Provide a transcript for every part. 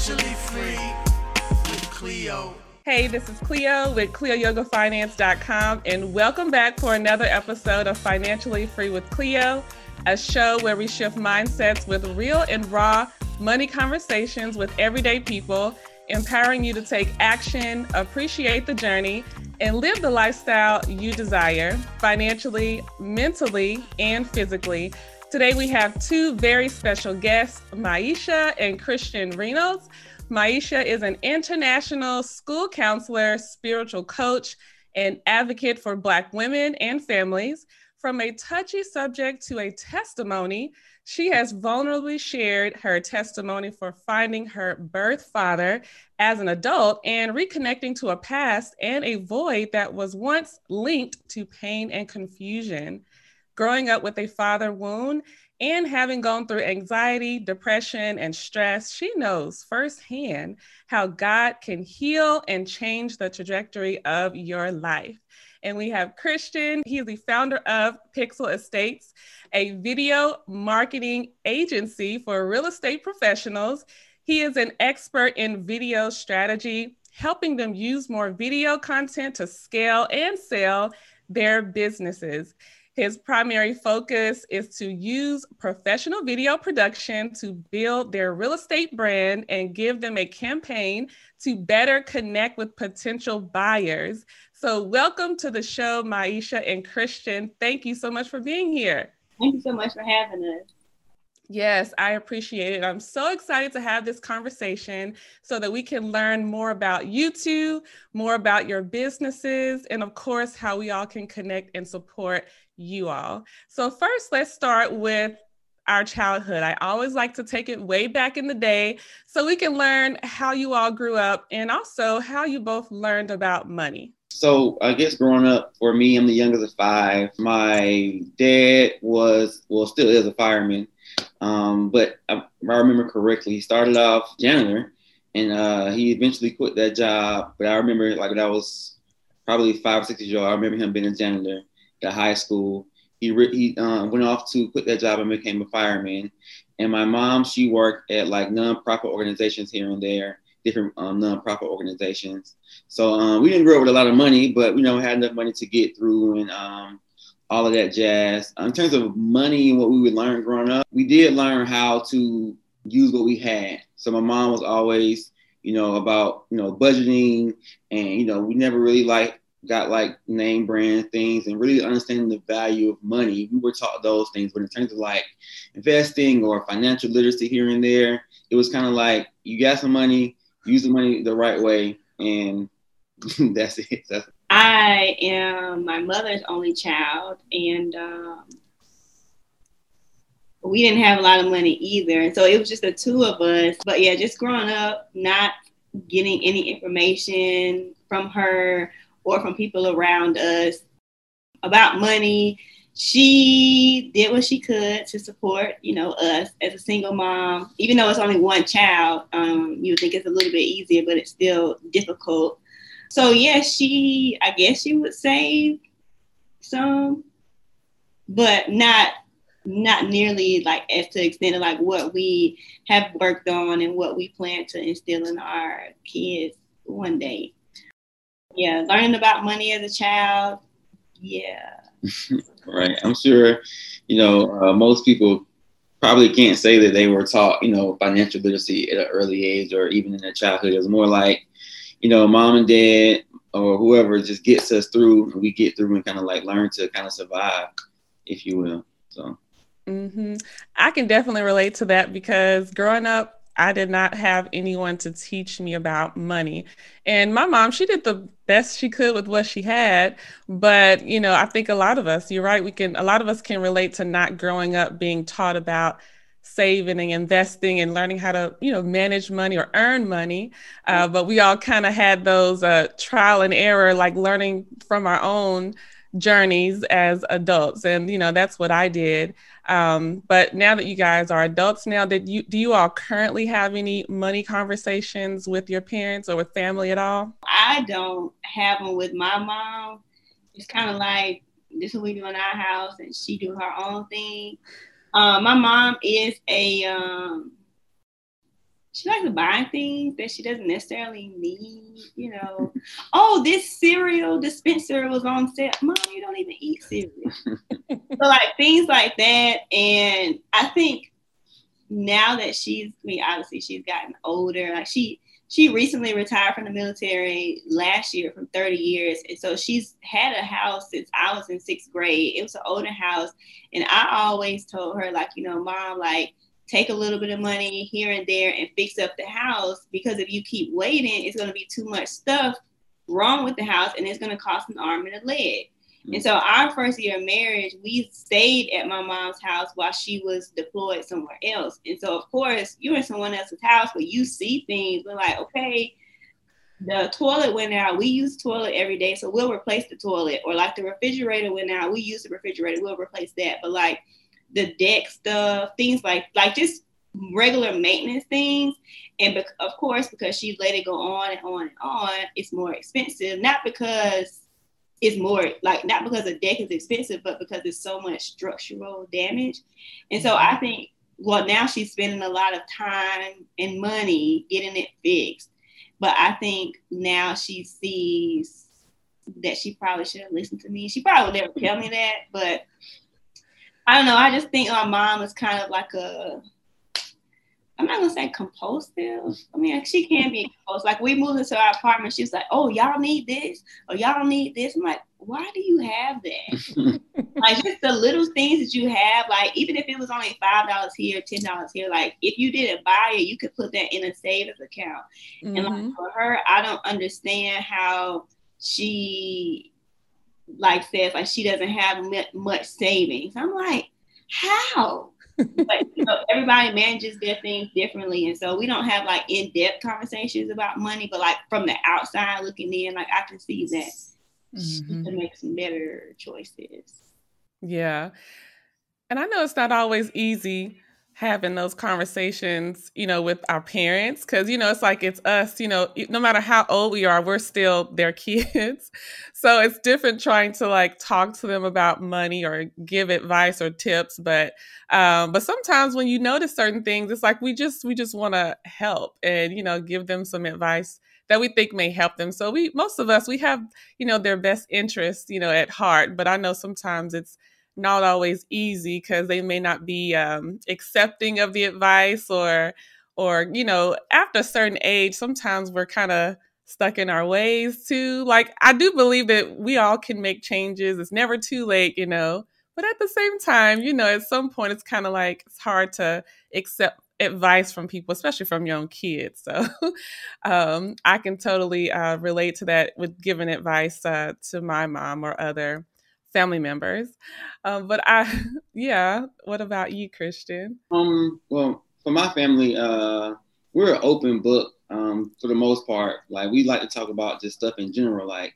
Financially free with. Hey, this is Cleo with CleoYogaFinance.com, and welcome back for another episode of Financially Free with Cleo, a show where we shift mindsets with real and raw money conversations with everyday people, empowering you to take action, appreciate the journey, and live the lifestyle you desire financially, mentally, and physically. Today, we have two very special guests, Maisha and Christian Reynolds. Maisha is an international school counselor, spiritual coach, and advocate for Black women and families. From a touchy subject to a testimony, she has vulnerably shared her testimony for finding her birth father as an adult and reconnecting to a past and a void that was once linked to pain and confusion growing up with a father wound and having gone through anxiety, depression, and stress, she knows firsthand how God can heal and change the trajectory of your life. And we have Christian, he's the founder of Pixel Estates, a video marketing agency for real estate professionals. He is an expert in video strategy, helping them use more video content to scale and sell their businesses. His primary focus is to use professional video production to build their real estate brand and give them a campaign to better connect with potential buyers. So, welcome to the show, Maisha and Christian. Thank you so much for being here. Thank you so much for having us. Yes, I appreciate it. I'm so excited to have this conversation so that we can learn more about you two, more about your businesses, and of course, how we all can connect and support you all. So, first, let's start with our childhood. I always like to take it way back in the day so we can learn how you all grew up and also how you both learned about money. So, I guess growing up for me, I'm the youngest of five. My dad was, well, still is a fireman. Um, but I, I remember correctly, he started off janitor and uh, he eventually quit that job. But I remember, like, when I was probably five or six years old, I remember him being a janitor the high school. He re- he uh, went off to quit that job and became a fireman. And my mom, she worked at like nonprofit organizations here and there, different um, nonprofit organizations. So um, we didn't grow up with a lot of money, but you know had enough money to get through and um, all of that jazz. In terms of money and what we would learn growing up, we did learn how to use what we had. So my mom was always, you know, about you know budgeting, and you know we never really like got like name brand things and really understanding the value of money. We were taught those things, but in terms of like investing or financial literacy here and there, it was kind of like you got some money, use the money the right way, and that's it. That's I am my mother's only child, and um, we didn't have a lot of money either. And so it was just the two of us. But yeah, just growing up, not getting any information from her or from people around us about money. She did what she could to support, you know, us as a single mom. Even though it's only one child, um, you would think it's a little bit easier, but it's still difficult. So yeah, she, I guess she would save some, but not not nearly like as to extent of like what we have worked on and what we plan to instill in our kids one day yeah, learning about money as a child. Yeah. right. I'm sure, you know, uh, most people probably can't say that they were taught, you know, financial literacy at an early age or even in their childhood. It was more like, you know, mom and dad or whoever just gets us through and we get through and kind of like learn to kind of survive, if you will. So. Mm-hmm. I can definitely relate to that because growing up, I did not have anyone to teach me about money. And my mom, she did the best she could with what she had. But, you know, I think a lot of us, you're right, we can, a lot of us can relate to not growing up being taught about saving and investing and learning how to, you know, manage money or earn money. Uh, but we all kind of had those uh, trial and error, like learning from our own journeys as adults. And, you know, that's what I did. Um, but now that you guys are adults now, that you do you all currently have any money conversations with your parents or with family at all? I don't have them with my mom. It's kind of like this is what we do in our house, and she do her own thing. Um, my mom is a um, she likes to buy things that she doesn't necessarily need, you know. oh, this cereal dispenser was on sale. Mom, you don't even eat cereal. so like things like that. And I think now that she's I mean, obviously she's gotten older, like she she recently retired from the military last year from 30 years. And so she's had a house since I was in sixth grade. It was an older house. And I always told her, like, you know, mom, like, take a little bit of money here and there and fix up the house because if you keep waiting, it's going to be too much stuff wrong with the house and it's going to cost an arm and a leg. Mm-hmm. And so our first year of marriage, we stayed at my mom's house while she was deployed somewhere else. And so of course you're in someone else's house, but you see things. We're like, okay, the toilet went out. We use toilet every day, so we'll replace the toilet. Or like the refrigerator went out, we use the refrigerator, we'll replace that. But like the deck stuff, things like like just regular maintenance things. And be- of course, because she let it go on and on and on, it's more expensive. Not because it's more like not because the deck is expensive, but because it's so much structural damage. And so I think well now she's spending a lot of time and money getting it fixed. But I think now she sees that she probably should have listened to me. She probably would never tell me that, but I don't know. I just think my mom is kind of like a I'm not gonna say compulsive. I mean, she can be compulsive. Like we moved into our apartment, she's like, "Oh, y'all need this, or y'all need this." I'm like, "Why do you have that?" like just the little things that you have. Like even if it was only five dollars here, ten dollars here, like if you didn't buy it, you could put that in a savings account. Mm-hmm. And like mm-hmm. for her, I don't understand how she like says like she doesn't have much savings. I'm like, how? but you know, everybody manages their things differently, and so we don't have like in-depth conversations about money. But like from the outside looking in, like I can see that mm-hmm. to make some better choices. Yeah, and I know it's not always easy having those conversations, you know, with our parents because you know it's like it's us, you know, no matter how old we are, we're still their kids. so it's different trying to like talk to them about money or give advice or tips, but um but sometimes when you notice certain things, it's like we just we just want to help and you know, give them some advice that we think may help them. So we most of us we have, you know, their best interests, you know, at heart, but I know sometimes it's not always easy because they may not be um, accepting of the advice or or you know after a certain age sometimes we're kind of stuck in our ways too. Like i do believe that we all can make changes. It's never too late you know? But at the same time you know at some point it's kind of like it's hard to accept advice from people especially from young kids. So um, i can totally uh, relate to that with giving advice uh, to my mom or other family members. Um, but I, yeah. What about you, Christian? Um. Well, for my family, uh, we're an open book. Um, for the most part, like we like to talk about just stuff in general. Like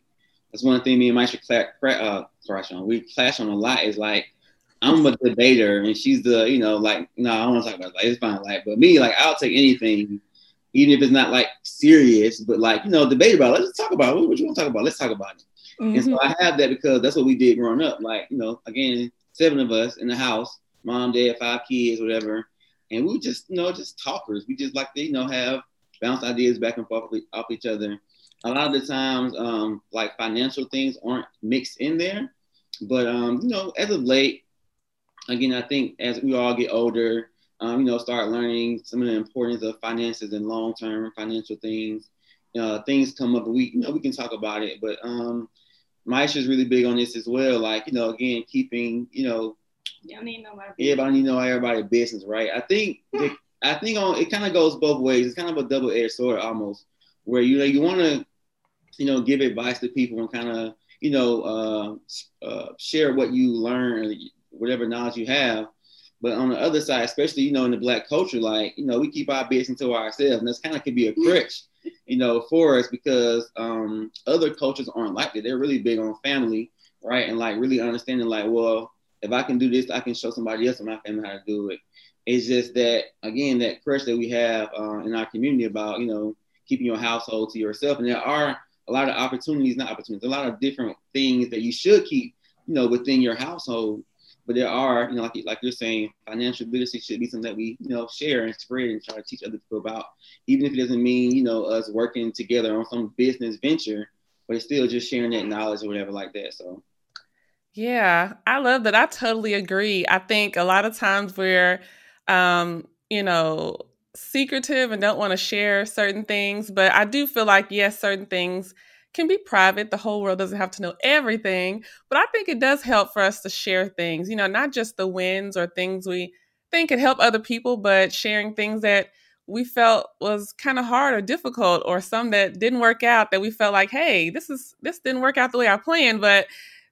that's one thing me and Maisha cla- uh, crash on. We clash on a lot. Is like I'm a debater and she's the, you know, like, no, I don't want to talk about. Like, it's fine. Like, but me, like, I'll take anything, even if it's not like serious, but like, you know, debate about it. Let's talk about it. What you want to talk about? Let's talk about it. Mm-hmm. And so mm-hmm. I have that because that's what we did growing up. Like, you know, again, seven of us in the house, mom, dad, five kids, whatever. And we just, you know, just talkers. We just like to, you know, have bounce ideas back and forth off each other. A lot of the times, um, like financial things aren't mixed in there. But um, you know, as of late, again, I think as we all get older, um, you know, start learning some of the importance of finances and long-term financial things. Uh, things come up, we you know we can talk about it. But um, Maisha is really big on this as well. Like, you know, again, keeping, you know, need know everybody need to know everybody business, right? I think it, I think on it kind of goes both ways. It's kind of a double edged sword almost, where you know you want to, you know, give advice to people and kind of you know uh, uh, share what you learn, whatever knowledge you have. But on the other side, especially you know in the black culture, like you know we keep our business to ourselves, and that's kind of could be a crutch you know, for us because um, other cultures aren't like that. They're really big on family, right? And like really understanding, like, well, if I can do this, I can show somebody else in my family how to do it. It's just that again, that crush that we have uh, in our community about you know keeping your household to yourself, and there are a lot of opportunities, not opportunities, a lot of different things that you should keep, you know, within your household. But there are, you know, like, like you're saying, financial literacy should be something that we, you know, share and spread and try to teach other people about, even if it doesn't mean, you know, us working together on some business venture, but it's still just sharing that knowledge or whatever like that. So, yeah, I love that. I totally agree. I think a lot of times we're, um, you know, secretive and don't want to share certain things, but I do feel like, yes, certain things can be private. The whole world doesn't have to know everything, but I think it does help for us to share things, you know, not just the wins or things we think could help other people, but sharing things that we felt was kind of hard or difficult or some that didn't work out that we felt like, hey, this is this didn't work out the way I planned, but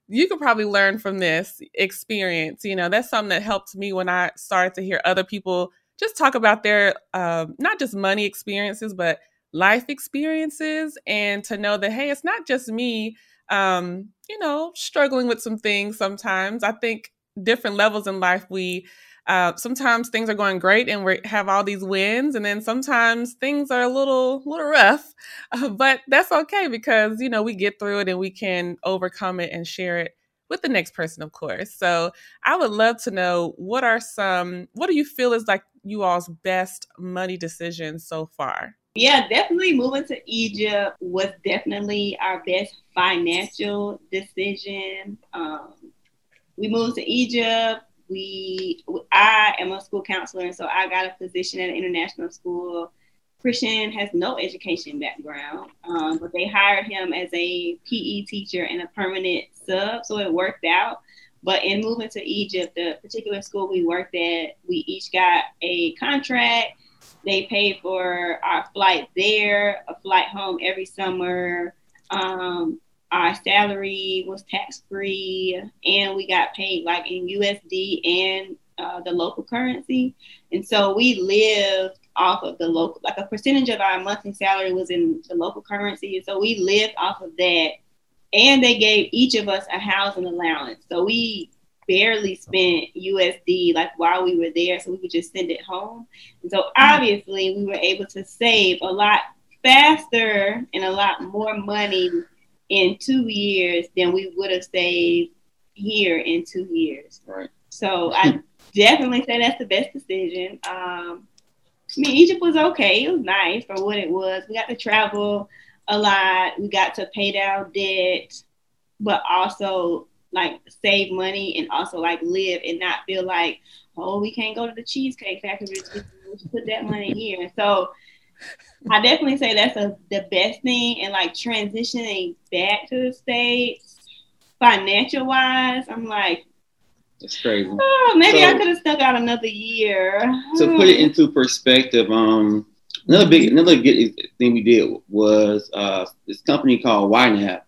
you could probably learn from this experience. You know, that's something that helped me when I started to hear other people just talk about their um, not just money experiences, but life experiences and to know that hey it's not just me um you know struggling with some things sometimes. I think different levels in life we uh, sometimes things are going great and we have all these wins and then sometimes things are a little little rough. Uh, but that's okay because you know we get through it and we can overcome it and share it with the next person of course. So i would love to know what are some what do you feel is like you all's best money decisions so far yeah, definitely moving to Egypt was definitely our best financial decision. Um, we moved to Egypt. We, I am a school counselor, and so I got a position at an international school. Christian has no education background, um, but they hired him as a PE teacher and a permanent sub, so it worked out. But in moving to Egypt, the particular school we worked at, we each got a contract they paid for our flight there, a flight home every summer. Um, our salary was tax free, and we got paid like in USD and uh, the local currency. And so we lived off of the local, like a percentage of our monthly salary was in the local currency. And so we lived off of that. And they gave each of us a housing allowance. So we barely spent USD like while we were there, so we could just send it home. And so obviously we were able to save a lot faster and a lot more money in two years than we would have saved here in two years. Right. So I definitely say that's the best decision. Um, I mean, Egypt was okay. It was nice for what it was. We got to travel a lot. We got to pay down debt, but also like save money and also like live and not feel like, oh, we can't go to the cheesecake factory. to put that money here. So I definitely say that's a, the best thing. And like transitioning back to the States, financial wise, I'm like, it's crazy. Oh, maybe so, I could have stuck out another year. To put it into perspective, um, another big, another good thing we did was uh, this company called YNAB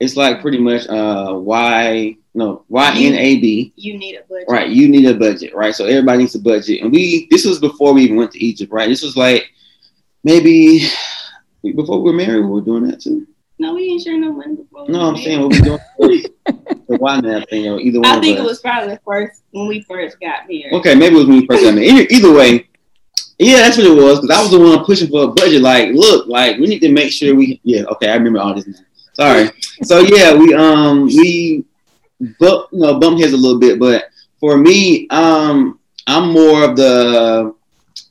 it's like pretty much uh why no Y N A B. You need a budget. Right, you need a budget, right? So everybody needs a budget. And we this was before we even went to Egypt, right? This was like maybe before we were married, we were doing that too. No, we ain't sharing no money before. We no, I'm saying what we doing. the YNAB thing, or either one. I think it was probably the first when we first got married. Okay, maybe it was when we first got married. Either, either way, yeah, that's what it was. Because I was the one pushing for a budget. Like, look, like we need to make sure we. Yeah, okay, I remember all this now. Sorry. So yeah, we um we bump you know bump heads a little bit, but for me, um, I'm more of the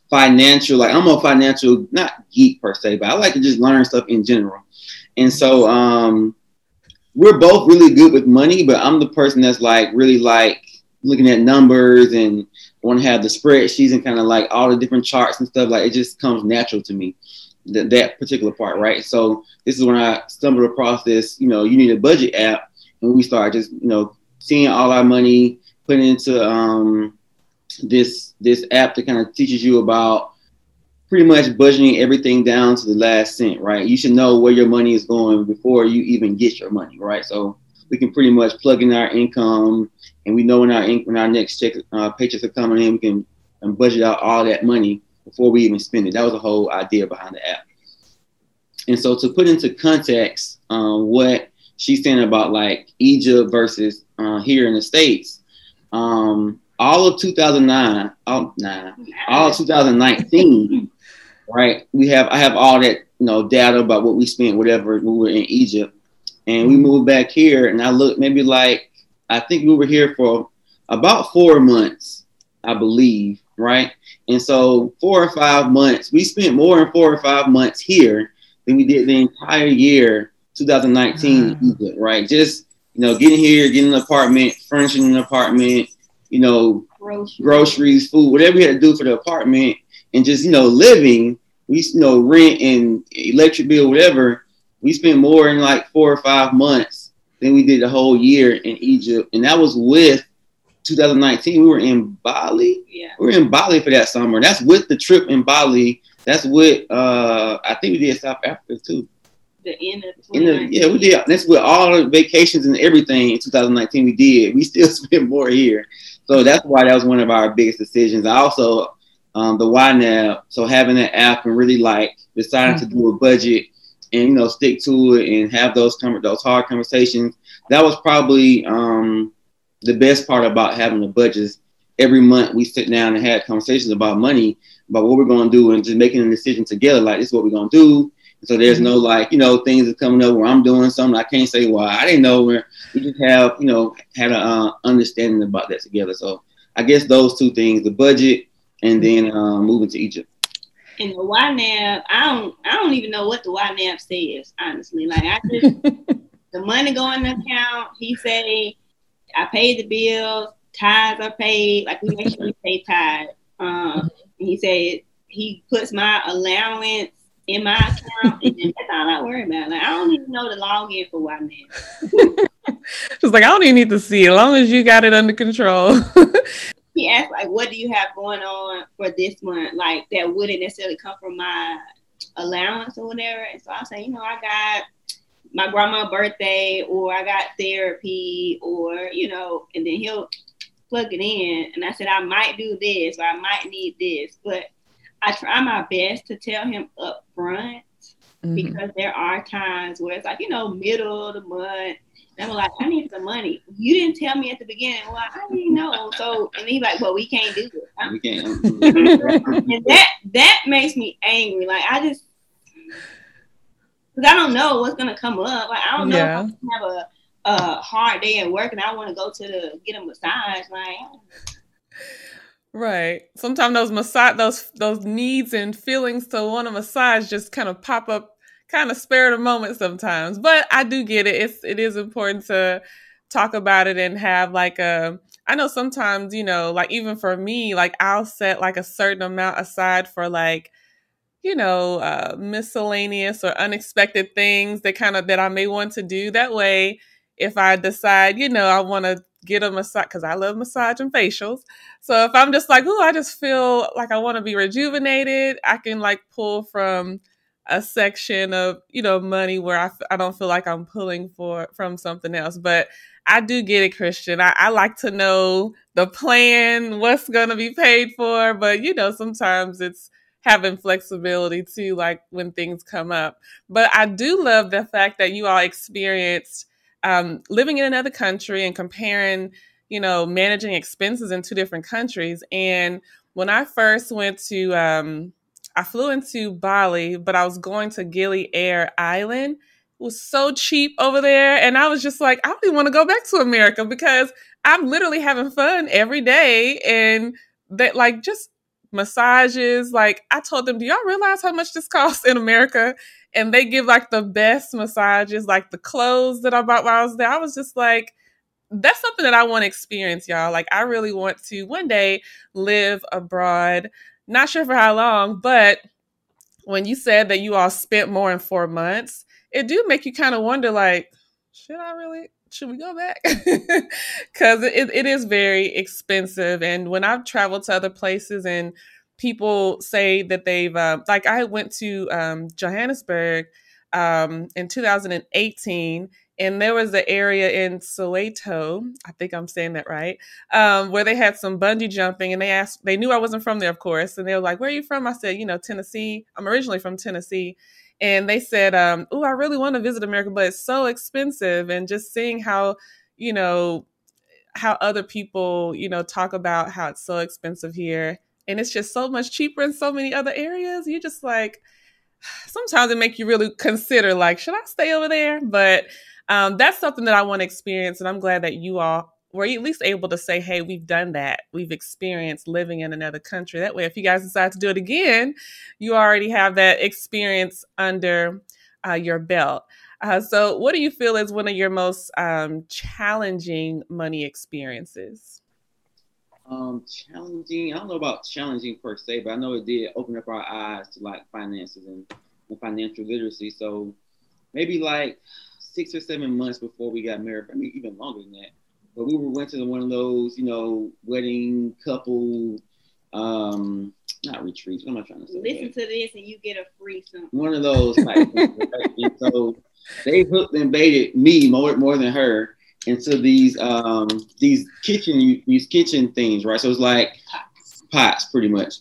financial like I'm a financial not geek per se, but I like to just learn stuff in general. And so um we're both really good with money, but I'm the person that's like really like looking at numbers and want to have the spreadsheets and kind of like all the different charts and stuff. Like it just comes natural to me th- that particular part, right? So this is when I stumbled across this, you know, you need a budget app, and we started just, you know, seeing all our money put into um, this this app that kind of teaches you about pretty much budgeting everything down to the last cent, right? You should know where your money is going before you even get your money, right? So we can pretty much plug in our income, and we know when our in- when our next check uh, paychecks are coming in, we can and budget out all that money before we even spend it. That was the whole idea behind the app. And so to put into context um, what she's saying about like Egypt versus uh, here in the States, um, all of 2009, all, nah, all 2019, right? We have, I have all that, you know, data about what we spent, whatever, when we were in Egypt. And we moved back here and I look maybe like, I think we were here for about four months, I believe, right? And so four or five months, we spent more than four or five months here than we did the entire year 2019 mm. Egypt, right? Just you know, getting here, getting an apartment, furnishing an apartment, you know, groceries, groceries food, whatever we had to do for the apartment, and just you know, living. We you know rent and electric bill, whatever. We spent more in like four or five months than we did the whole year in Egypt, and that was with 2019. We were in Bali. Yeah, we were in Bali for that summer. That's with the trip in Bali. That's with uh, I think we did South Africa too the end of yeah, we did. That's with all the vacations and everything in 2019 we did. We still spent more here. So that's why that was one of our biggest decisions. I also um, the now. so having that app and really like deciding mm-hmm. to do a budget and you know stick to it and have those com- those hard conversations. That was probably um, the best part about having a budget is Every month we sit down and had conversations about money, about what we're going to do, and just making a decision together. Like this is what we're going to do so there's no like, you know, things are coming up where I'm doing something. I can't say why. I didn't know where we just have, you know, had an uh, understanding about that together. So I guess those two things, the budget and then uh, moving to Egypt. And the YNAB, I don't I don't even know what the YNAB says, honestly. Like I just the money going in the account, he say I paid the bills, tithes are paid, like we make sure we pay tithes. Um, he said he puts my allowance in my account, and that's all I worry about. Like I don't even know the login for YNAB. Just like I don't even need to see, as long as you got it under control. he asked like, "What do you have going on for this month?" Like that wouldn't necessarily come from my allowance or whatever. And so I say, you know, I got my grandma's birthday, or I got therapy, or you know, and then he'll plug it in. And I said, I might do this, or I might need this, but I try my best to tell him up front mm-hmm. because there are times where it's like, you know, middle of the month. And I'm like, I need some money. You didn't tell me at the beginning. Well, I didn't know. So, and he's like, well, we can't do it. We can't. and that that makes me angry. Like I just, because I don't know what's gonna come up. Like I don't know yeah. if I'm have a, a hard day at work and I want to go to the get a massage. Like Right. Sometimes those massage those those needs and feelings to want a massage just kind of pop up kind of spare the moment sometimes. But I do get it. It's it is important to talk about it and have like a I know sometimes, you know, like even for me, like I'll set like a certain amount aside for like you know, uh, miscellaneous or unexpected things that kind of that I may want to do. That way, if I decide, you know, I want to get a massage because I love massage and facials. So if I'm just like, oh, I just feel like I want to be rejuvenated, I can like pull from a section of you know money where I, I don't feel like I'm pulling for from something else. But I do get it, Christian. I, I like to know the plan, what's going to be paid for. But you know, sometimes it's having flexibility too, like when things come up. But I do love the fact that you all experienced um, living in another country and comparing, you know, managing expenses in two different countries. And when I first went to, um, I flew into Bali, but I was going to Gili Air Island. It was so cheap over there. And I was just like, I don't even want to go back to America because I'm literally having fun every day. And that, like, just massages. Like, I told them, do y'all realize how much this costs in America? and they give like the best massages, like the clothes that I bought while I was there. I was just like, that's something that I want to experience, y'all. Like, I really want to one day live abroad. Not sure for how long, but when you said that you all spent more in four months, it do make you kind of wonder, like, should I really? Should we go back? Because it, it is very expensive. And when I've traveled to other places and people say that they've uh, like I went to um, Johannesburg um, in 2018 and there was an area in Soweto, I think I'm saying that right, um, where they had some bungee jumping, and they asked, they knew I wasn't from there, of course, and they were like, "Where are you from?" I said, "You know, Tennessee. I'm originally from Tennessee," and they said, um, "Oh, I really want to visit America, but it's so expensive." And just seeing how, you know, how other people, you know, talk about how it's so expensive here and it's just so much cheaper in so many other areas. You just like sometimes it make you really consider like, should I stay over there? But um, that's something that I want to experience, and I'm glad that you all were you at least able to say, hey, we've done that. We've experienced living in another country. That way, if you guys decide to do it again, you already have that experience under uh, your belt. Uh, so, what do you feel is one of your most um, challenging money experiences? Um, challenging. I don't know about challenging per se, but I know it did open up our eyes to like finances and, and financial literacy. So maybe like six or seven months before we got married. I mean, even longer than that. But we were went to one of those, you know, wedding couple, um, not retreats. What am I trying to say? Listen to this and you get a free something. One of those. Type right? so they hooked and baited me more more than her into these um these kitchen these kitchen things, right? So it's like pots, pretty much.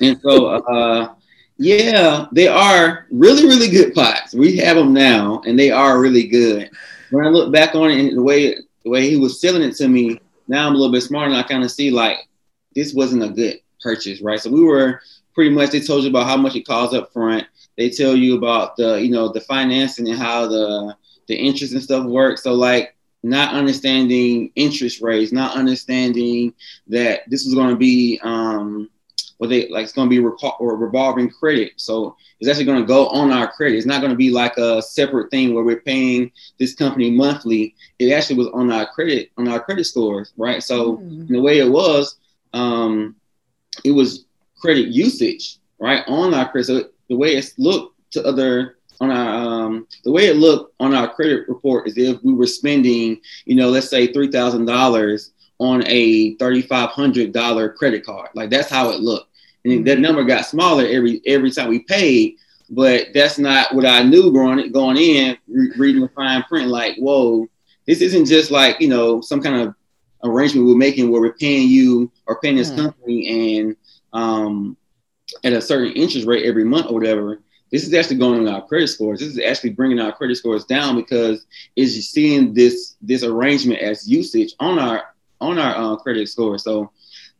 And so uh yeah, they are really, really good pots. We have them now, and they are really good. When I look back on it and the way the way he was selling it to me, now I'm a little bit smarter, and I kind of see like this wasn't a good purchase, right? So we were pretty much they told you about how much it costs up front. They tell you about the you know the financing and how the the interest and stuff works. So like not understanding interest rates, not understanding that this was going to be um, what they like it's going to be or revolving credit. So it's actually going to go on our credit. It's not going to be like a separate thing where we're paying this company monthly. It actually was on our credit on our credit scores, right? So mm. the way it was, um, it was credit usage, right, on our credit. So the way it's looked to other on our um, the way it looked on our credit report is if we were spending, you know, let's say three thousand dollars on a thirty five hundred dollar credit card. Like that's how it looked, and mm-hmm. that number got smaller every every time we paid. But that's not what I knew going going in, re- reading the fine print. Like, whoa, this isn't just like you know some kind of arrangement we're making where we're paying you or paying this mm-hmm. company and um, at a certain interest rate every month or whatever this is actually going on our credit scores. This is actually bringing our credit scores down because it's seeing this this arrangement as usage on our on our uh, credit score. So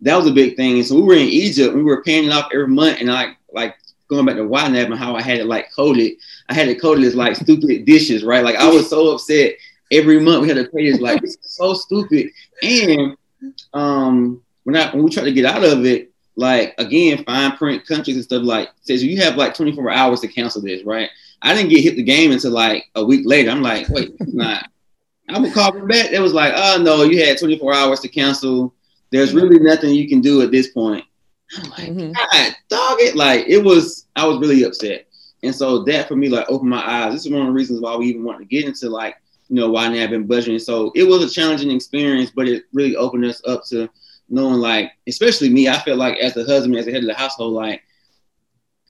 that was a big thing. And so we were in Egypt. We were paying it off every month, and I like going back to YNAB and how I had it like coded. I had it coded as like stupid dishes, right? Like I was so upset every month we had to pay this like so stupid. And um when I when we tried to get out of it, like again, fine print countries and stuff like says you have like 24 hours to cancel this, right? I didn't get hit the game until like a week later. I'm like, wait, not. I would call them back. It was like, oh no, you had 24 hours to cancel. There's really nothing you can do at this point. I'm like, mm-hmm. God, dog it. Like it was, I was really upset. And so that for me, like opened my eyes. This is one of the reasons why we even wanted to get into like, you know, why I've been budgeting. So it was a challenging experience, but it really opened us up to knowing like, especially me, I felt like as a husband, as the head of the household, like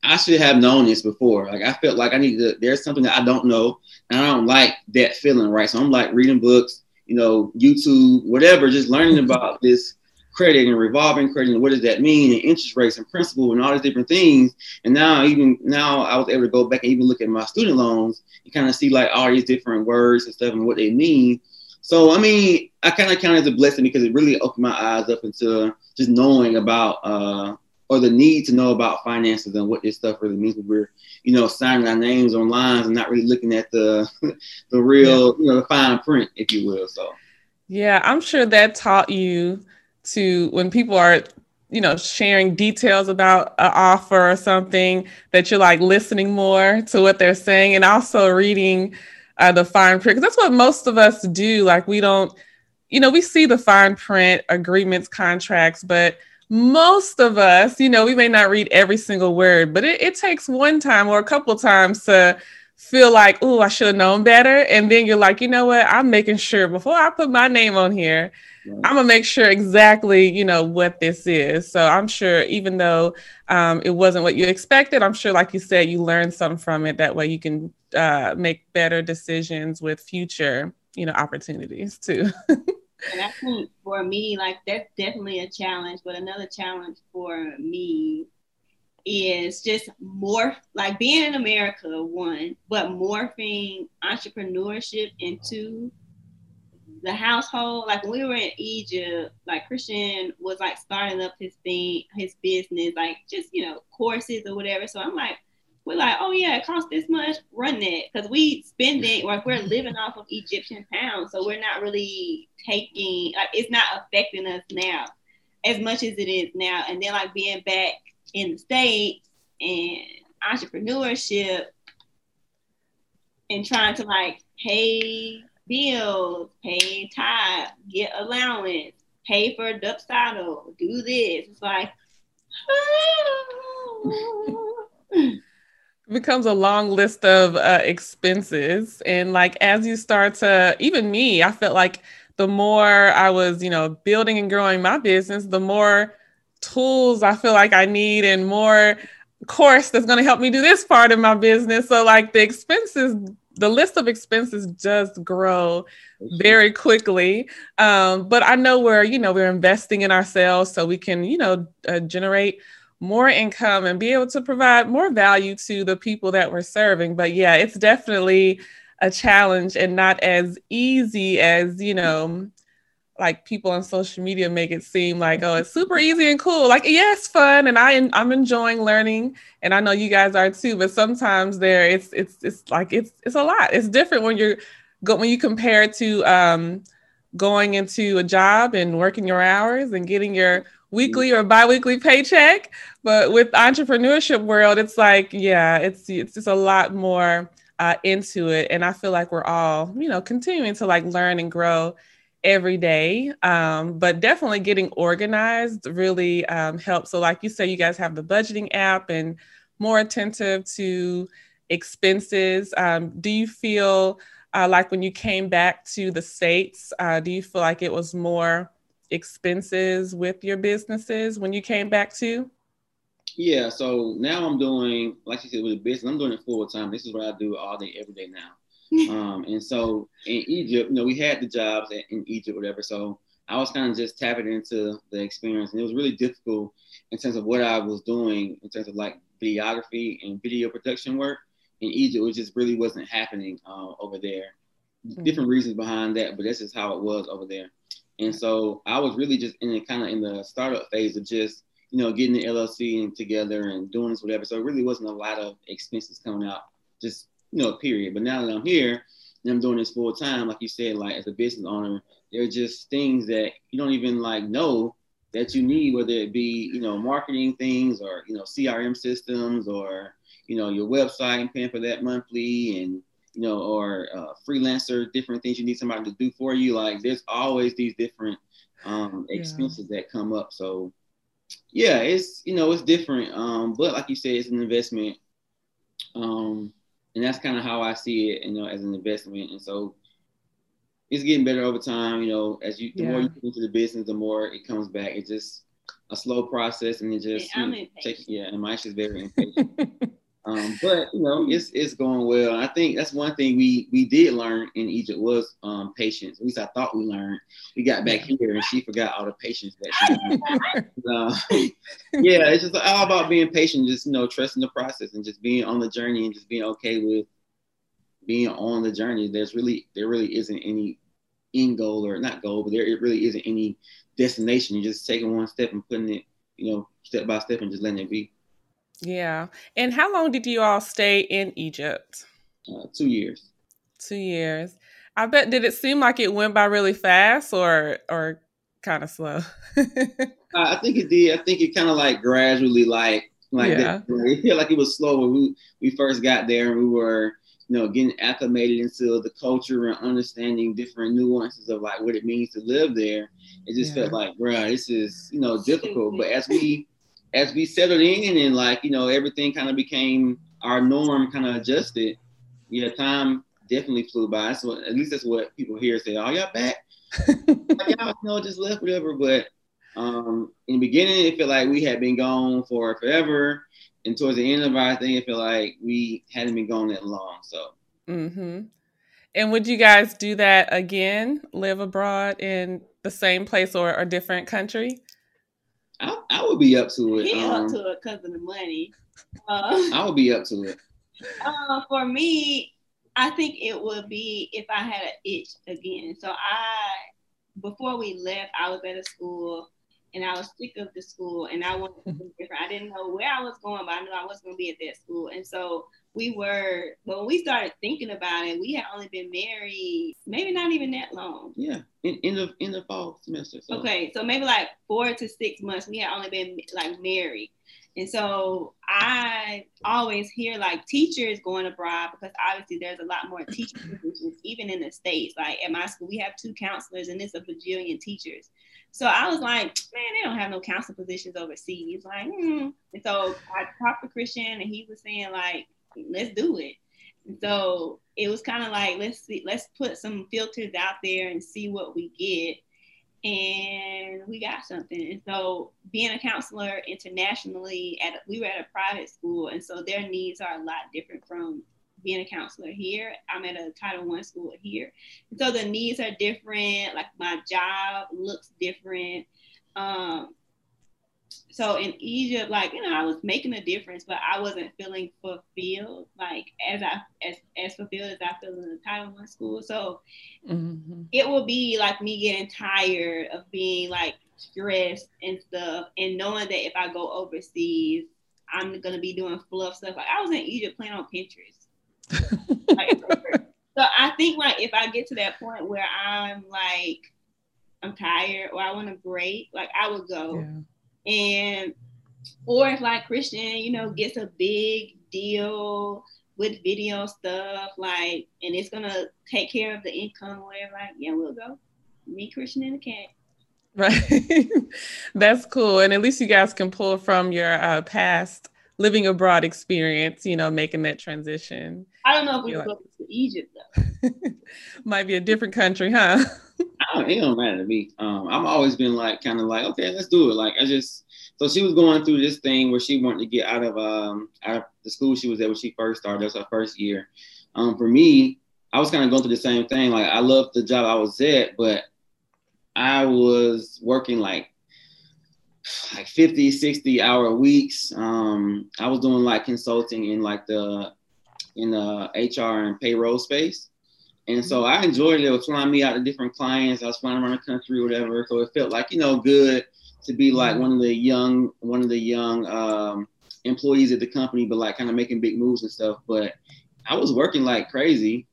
I should have known this before. Like I felt like I need to. There's something that I don't know, and I don't like that feeling, right? So I'm like reading books, you know, YouTube, whatever, just learning about this credit and revolving credit and what does that mean and interest rates and principal and all these different things. And now even now I was able to go back and even look at my student loans and kind of see like all these different words and stuff and what they mean. So I mean, I kind of count it as a blessing because it really opened my eyes up into just knowing about uh, or the need to know about finances and what this stuff really means. We're you know signing our names on lines and not really looking at the the real yeah. you know the fine print, if you will. So yeah, I'm sure that taught you to when people are you know sharing details about an offer or something that you're like listening more to what they're saying and also reading uh, the fine print. Because that's what most of us do. Like we don't you know we see the fine print agreements contracts but most of us you know we may not read every single word but it, it takes one time or a couple times to feel like oh i should have known better. And then you're like you know what? I'm making sure before i put my name on here I'm gonna make sure exactly, you know, what this is. So I'm sure, even though um, it wasn't what you expected, I'm sure, like you said, you learned something from it. That way, you can uh, make better decisions with future, you know, opportunities too. and I think for me, like that's definitely a challenge. But another challenge for me is just more like being in America, one, but morphing entrepreneurship into the household, like when we were in Egypt, like Christian was like starting up his thing, his business, like just you know courses or whatever. So I'm like, we're like, oh yeah, it costs this much, run that. Because we spend it, like we're living off of Egyptian pounds. So we're not really taking, like, it's not affecting us now as much as it is now. And then, like, being back in the States and entrepreneurship and trying to, like, pay bills, pay time, get allowance, pay for Dubsado, do this. It's like, becomes a long list of uh, expenses and like as you start to even me i felt like the more i was you know building and growing my business the more tools i feel like i need and more course that's going to help me do this part of my business so like the expenses the list of expenses does grow very quickly um, but i know we're you know we're investing in ourselves so we can you know uh, generate more income and be able to provide more value to the people that we're serving. But yeah, it's definitely a challenge and not as easy as, you know, like people on social media make it seem like, oh, it's super easy and cool. Like, yeah, it's fun, and I I'm enjoying learning, and I know you guys are too. But sometimes there, it's it's it's like it's it's a lot. It's different when you're go when you compare it to um, going into a job and working your hours and getting your weekly or biweekly paycheck. But with entrepreneurship world, it's like, yeah, it's it's just a lot more uh, into it, and I feel like we're all, you know, continuing to like learn and grow every day. Um, but definitely getting organized really um, helps. So, like you say, you guys have the budgeting app and more attentive to expenses. Um, do you feel uh, like when you came back to the states, uh, do you feel like it was more expenses with your businesses when you came back to? Yeah, so now I'm doing, like you said, with the business, I'm doing it full time. This is what I do all day, every day now. um, and so in Egypt, you know, we had the jobs in Egypt, whatever. So I was kind of just tapping into the experience, and it was really difficult in terms of what I was doing in terms of like videography and video production work in Egypt. It just really wasn't happening uh, over there. Mm-hmm. Different reasons behind that, but that's just how it was over there. And so I was really just in kind of in the startup phase of just, you know, getting the LLC and together and doing this, whatever. So it really wasn't a lot of expenses coming out, just, you know, period. But now that I'm here and I'm doing this full time, like you said, like as a business owner, there are just things that you don't even like know that you need, whether it be, you know, marketing things or, you know, CRM systems or, you know, your website and paying for that monthly and, you know, or uh, freelancer, different things you need somebody to do for you. Like there's always these different um, expenses yeah. that come up. So yeah, it's you know it's different. Um, but like you said, it's an investment. Um, and that's kind of how I see it, you know, as an investment. And so it's getting better over time. You know, as you the yeah. more you put into the business, the more it comes back. It's just a slow process, and it just yeah, you know, take, yeah and Maisha's very impatient. Um, but you know, it's it's going well. I think that's one thing we we did learn in Egypt was um, patience. At least I thought we learned. We got back here and she forgot all the patience that she. yeah, it's just all about being patient. Just you know, trusting the process and just being on the journey and just being okay with being on the journey. There's really there really isn't any end goal or not goal, but there it really isn't any destination. You're just taking one step and putting it, you know, step by step and just letting it be. Yeah. And how long did you all stay in Egypt? Uh, two years. Two years. I bet. Did it seem like it went by really fast, or or kind of slow? I think it did. I think it kind of like gradually, like like yeah. that. it felt like it was slow when we we first got there, and we were you know getting acclimated into the culture and understanding different nuances of like what it means to live there. It just yeah. felt like, bro, this is you know difficult. But as we as we settled in and like you know everything kind of became our norm, kind of adjusted. Yeah, time definitely flew by. So at least that's what people here say. Oh, y'all back? like, y'all, you know, just left, whatever. But um, in the beginning, it felt like we had been gone for forever, and towards the end of our thing, it felt like we hadn't been gone that long. So. Mm hmm. And would you guys do that again? Live abroad in the same place or a different country? I, I would be up to it. He um, up to it because of the money. Uh, I would be up to it. Uh, for me, I think it would be if I had an itch again. So I, before we left, I was at a school and I was sick of the school and I wanted something different. I didn't know where I was going, but I knew I was going to be at that school. And so we were, when we started thinking about it, we had only been married maybe not even that long. Yeah, in, in the in the fall semester. So. Okay, so maybe like four to six months. We had only been like married. And so I always hear like teachers going abroad because obviously there's a lot more teaching positions, even in the States. Like at my school, we have two counselors and it's a bajillion teachers. So I was like, man, they don't have no counseling positions overseas. Like, hmm. And so I talked to Christian and he was saying, like, let's do it. And so it was kind of like, let's see, let's put some filters out there and see what we get and we got something. And so, being a counselor internationally, at we were at a private school, and so their needs are a lot different from being a counselor here. I'm at a Title One school here, and so the needs are different. Like my job looks different. Um, so in Egypt, like you know, I was making a difference, but I wasn't feeling fulfilled, like as I as as fulfilled as I feel in the Title One school. So mm-hmm. it will be like me getting tired of being like stressed and stuff, and knowing that if I go overseas, I'm gonna be doing fluff stuff. Like I was in Egypt playing on Pinterest. Like, so I think like if I get to that point where I'm like I'm tired or I want a break, like I would go. Yeah and or if like Christian, you know, gets a big deal with video stuff, like, and it's gonna take care of the income, whatever, like, yeah, we'll go. Me, Christian, and the cat. Right. That's cool. And at least you guys can pull from your uh, past living abroad experience, you know, making that transition. I don't know if we go to Egypt though. Might be a different country, huh? don't, it don't matter to me. Um, I've always been like, kind of like, okay, let's do it. Like, I just, so she was going through this thing where she wanted to get out of, um, out of the school she was at when she first started. That was her first year. Um, for me, I was kind of going through the same thing. Like, I loved the job I was at, but I was working like like 50 60 hour weeks um i was doing like consulting in like the in the hr and payroll space and so I enjoyed it. It was flying me out to different clients. I was flying around the country, whatever. So it felt like, you know, good to be like one of the young, one of the young um, employees at the company, but like kind of making big moves and stuff. But I was working like crazy.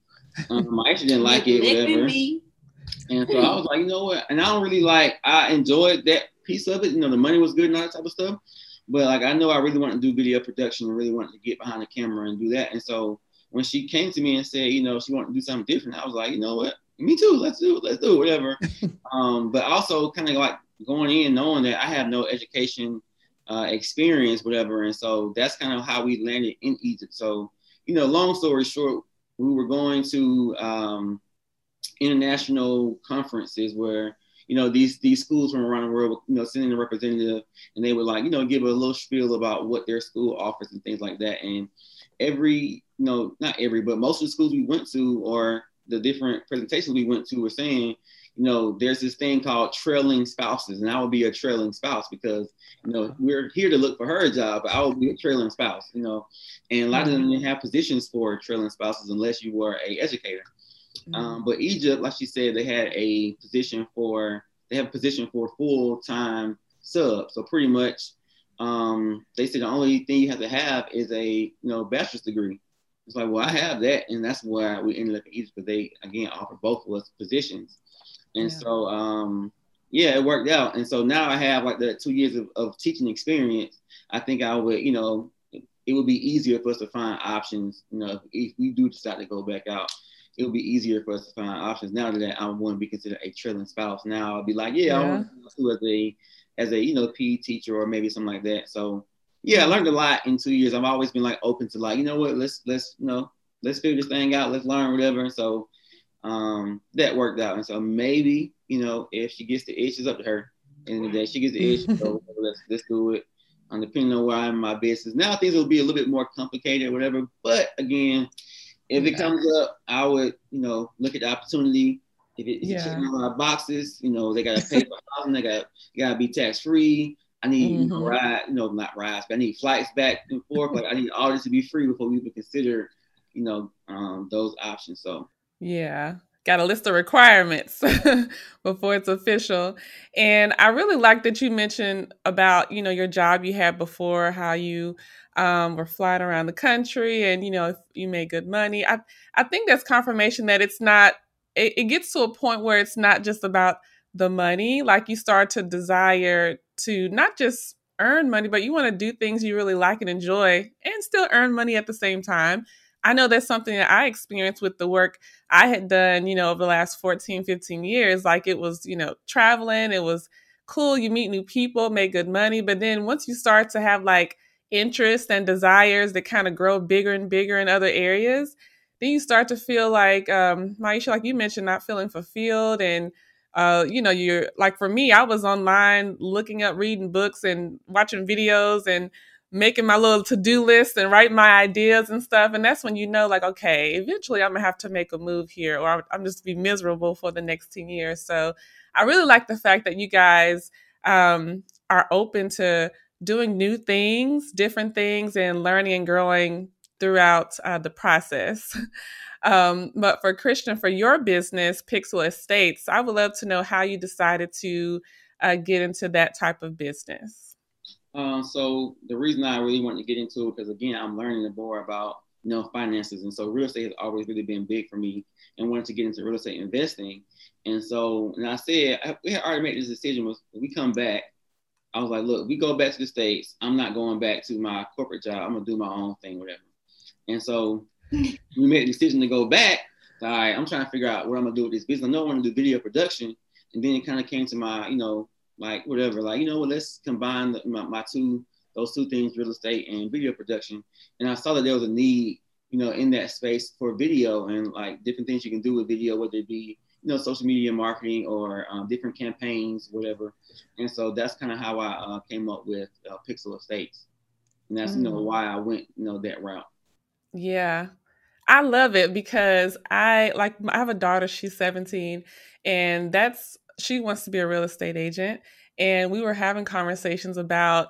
Um, I actually didn't like it, whatever. And so I was like, you know what? And I don't really like, I enjoyed that piece of it. You know, the money was good and all that type of stuff. But like, I know I really wanted to do video production and really wanted to get behind the camera and do that. And so when she came to me and said, you know, she wanted to do something different, I was like, you know what? Me too. Let's do it. Let's do it. Whatever. um, but also kind of like going in knowing that I have no education uh, experience, whatever. And so that's kind of how we landed in Egypt. So, you know, long story short, we were going to um, international conferences where you know these these schools from around the world, you know, sending a representative, and they would like you know give a little spiel about what their school offers and things like that. And every you know, not every, but most of the schools we went to or the different presentations we went to were saying, you know, there's this thing called trailing spouses, and I would be a trailing spouse because, you know, we're here to look for her job, but I would be a trailing spouse, you know, and a lot of them mm-hmm. didn't have positions for trailing spouses unless you were a educator. Mm-hmm. Um, but Egypt, like she said, they had a position for they have a position for full time sub. So pretty much, um, they said the only thing you have to have is a you know bachelor's degree. It's like, well, I have that, and that's why we ended up in Egypt because they again offer both of us positions, and yeah. so um, yeah, it worked out. And so now I have like the two years of, of teaching experience. I think I would, you know, it would be easier for us to find options. You know, if, if we do decide to go back out, it would be easier for us to find options. Now that I to be considered a trailing spouse, now I'll be like, yeah, yeah. I want to as a as a you know PE teacher or maybe something like that. So yeah, I learned a lot in two years. I've always been like open to like, you know what, let's let's you know, let's figure this thing out, let's learn whatever. And so um that worked out. And so maybe, you know, if she gets the itch, it's up to her. And the she gets the itch, so let's let's do it. Um, depending on where I'm in my business. Now things will be a little bit more complicated or whatever. But again, if it comes up, I would, you know, look at the opportunity. If it, yeah. checking my boxes, you know, they gotta pay for housing, they got gotta be tax free. I need mm-hmm. you know, ride, you know, not rides, but I need flights back and forth. like I need all this to be free before we even consider, you know, um, those options. So yeah. got a list of requirements before it's official. And I really like that you mentioned about, you know, your job you had before, how you um, were flying around the country and, you know, you made good money. I, I think that's confirmation that it's not, it, it gets to a point where it's not just about the money. Like you start to desire to not just earn money, but you want to do things you really like and enjoy and still earn money at the same time. I know that's something that I experienced with the work I had done, you know, over the last 14, 15 years. Like it was, you know, traveling, it was cool. You meet new people, make good money. But then once you start to have like interests and desires that kind of grow bigger and bigger in other areas, then you start to feel like, um, Maisha, like you mentioned, not feeling fulfilled and uh, you know, you're like for me, I was online looking up, reading books and watching videos and making my little to-do list and writing my ideas and stuff and that's when you know like okay eventually i'm gonna have to make a move here or i'm just be miserable for the next 10 years. So i really like the fact that you guys um, are open to doing new things different things and learning and growing throughout uh, the process um, but for christian for your business pixel estates i would love to know how you decided to uh, get into that type of business uh, so the reason I really wanted to get into it because again, I'm learning more about you know finances, and so real estate has always really been big for me, and wanted to get into real estate investing. And so, and I said I, we had already made this decision. Was we come back, I was like, look, we go back to the states. I'm not going back to my corporate job. I'm gonna do my own thing, whatever. And so we made a decision to go back. All right, I'm trying to figure out what I'm gonna do with this business. I know I want to do video production, and then it kind of came to my, you know, like whatever, like you know what, let's combine the, my, my two those two things, real estate and video production. And I saw that there was a need, you know, in that space for video and like different things you can do with video, whether it be you know social media marketing or um, different campaigns, whatever. And so that's kind of how I uh, came up with uh, Pixel Estates, and that's mm. you know mm. why I went you know that route. Yeah, I love it because I like I have a daughter. She's 17, and that's she wants to be a real estate agent and we were having conversations about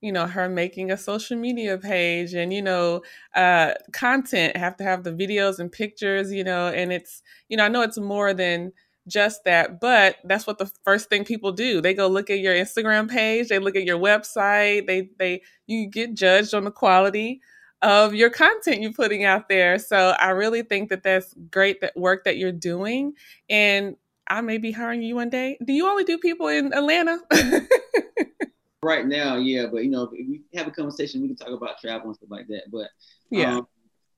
you know her making a social media page and you know uh content have to have the videos and pictures you know and it's you know i know it's more than just that but that's what the first thing people do they go look at your instagram page they look at your website they they you get judged on the quality of your content you're putting out there so i really think that that's great that work that you're doing and I may be hiring you one day. Do you only do people in Atlanta? right now, yeah, but you know, if we have a conversation, we can talk about travel and stuff like that. But yeah, um,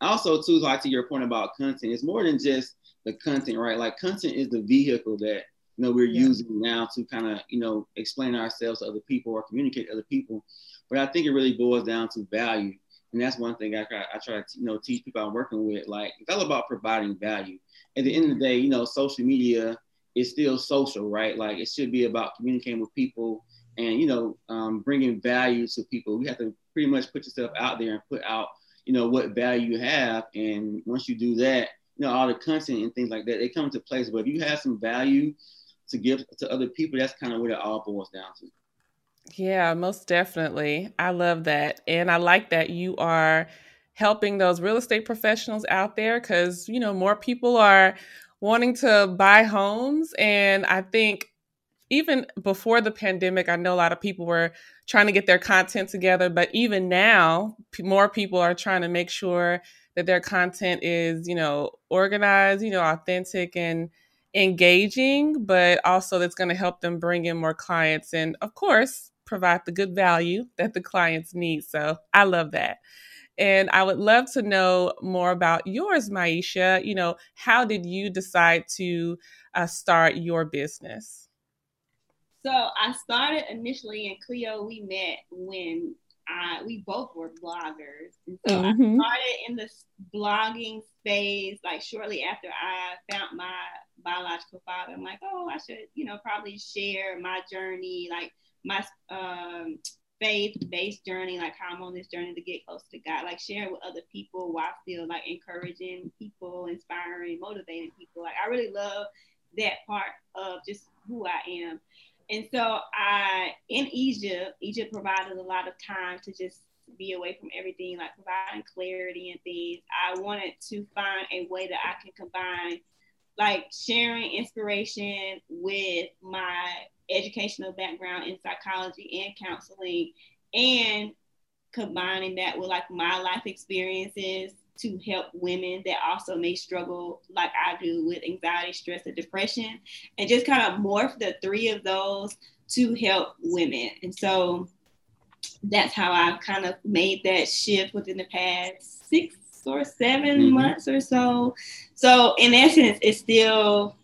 also too, like to your point about content, it's more than just the content, right? Like content is the vehicle that you know we're yeah. using now to kind of you know explain ourselves to other people or communicate to other people. But I think it really boils down to value, and that's one thing I try, I try to you know teach people I'm working with. Like it's all about providing value. At the end of the day, you know, social media is still social, right? Like it should be about communicating with people and you know um, bringing value to people. You have to pretty much put yourself out there and put out you know what value you have, and once you do that, you know all the content and things like that they come into place. But if you have some value to give to other people, that's kind of what it all boils down to. Yeah, most definitely. I love that, and I like that you are helping those real estate professionals out there because you know more people are wanting to buy homes. And I think even before the pandemic, I know a lot of people were trying to get their content together, but even now, more people are trying to make sure that their content is, you know, organized, you know, authentic and engaging, but also that's going to help them bring in more clients and, of course, provide the good value that the clients need. So I love that. And I would love to know more about yours, Maisha. You know, how did you decide to uh, start your business? So I started initially in Cleo. We met when I, we both were bloggers. And so mm-hmm. I started in the blogging space like shortly after I found my biological father. I'm like, oh, I should, you know, probably share my journey, like my um, faith-based journey, like how I'm on this journey to get close to God, like sharing with other people while still like encouraging people, inspiring, motivating people. Like I really love that part of just who I am. And so I in Egypt, Egypt provided a lot of time to just be away from everything, like providing clarity and things. I wanted to find a way that I can combine like sharing inspiration with my educational background in psychology and counseling and combining that with like my life experiences to help women that also may struggle like I do with anxiety, stress, and depression, and just kind of morph the three of those to help women. And so that's how I've kind of made that shift within the past six or 7 mm-hmm. months or so. So in essence, it's still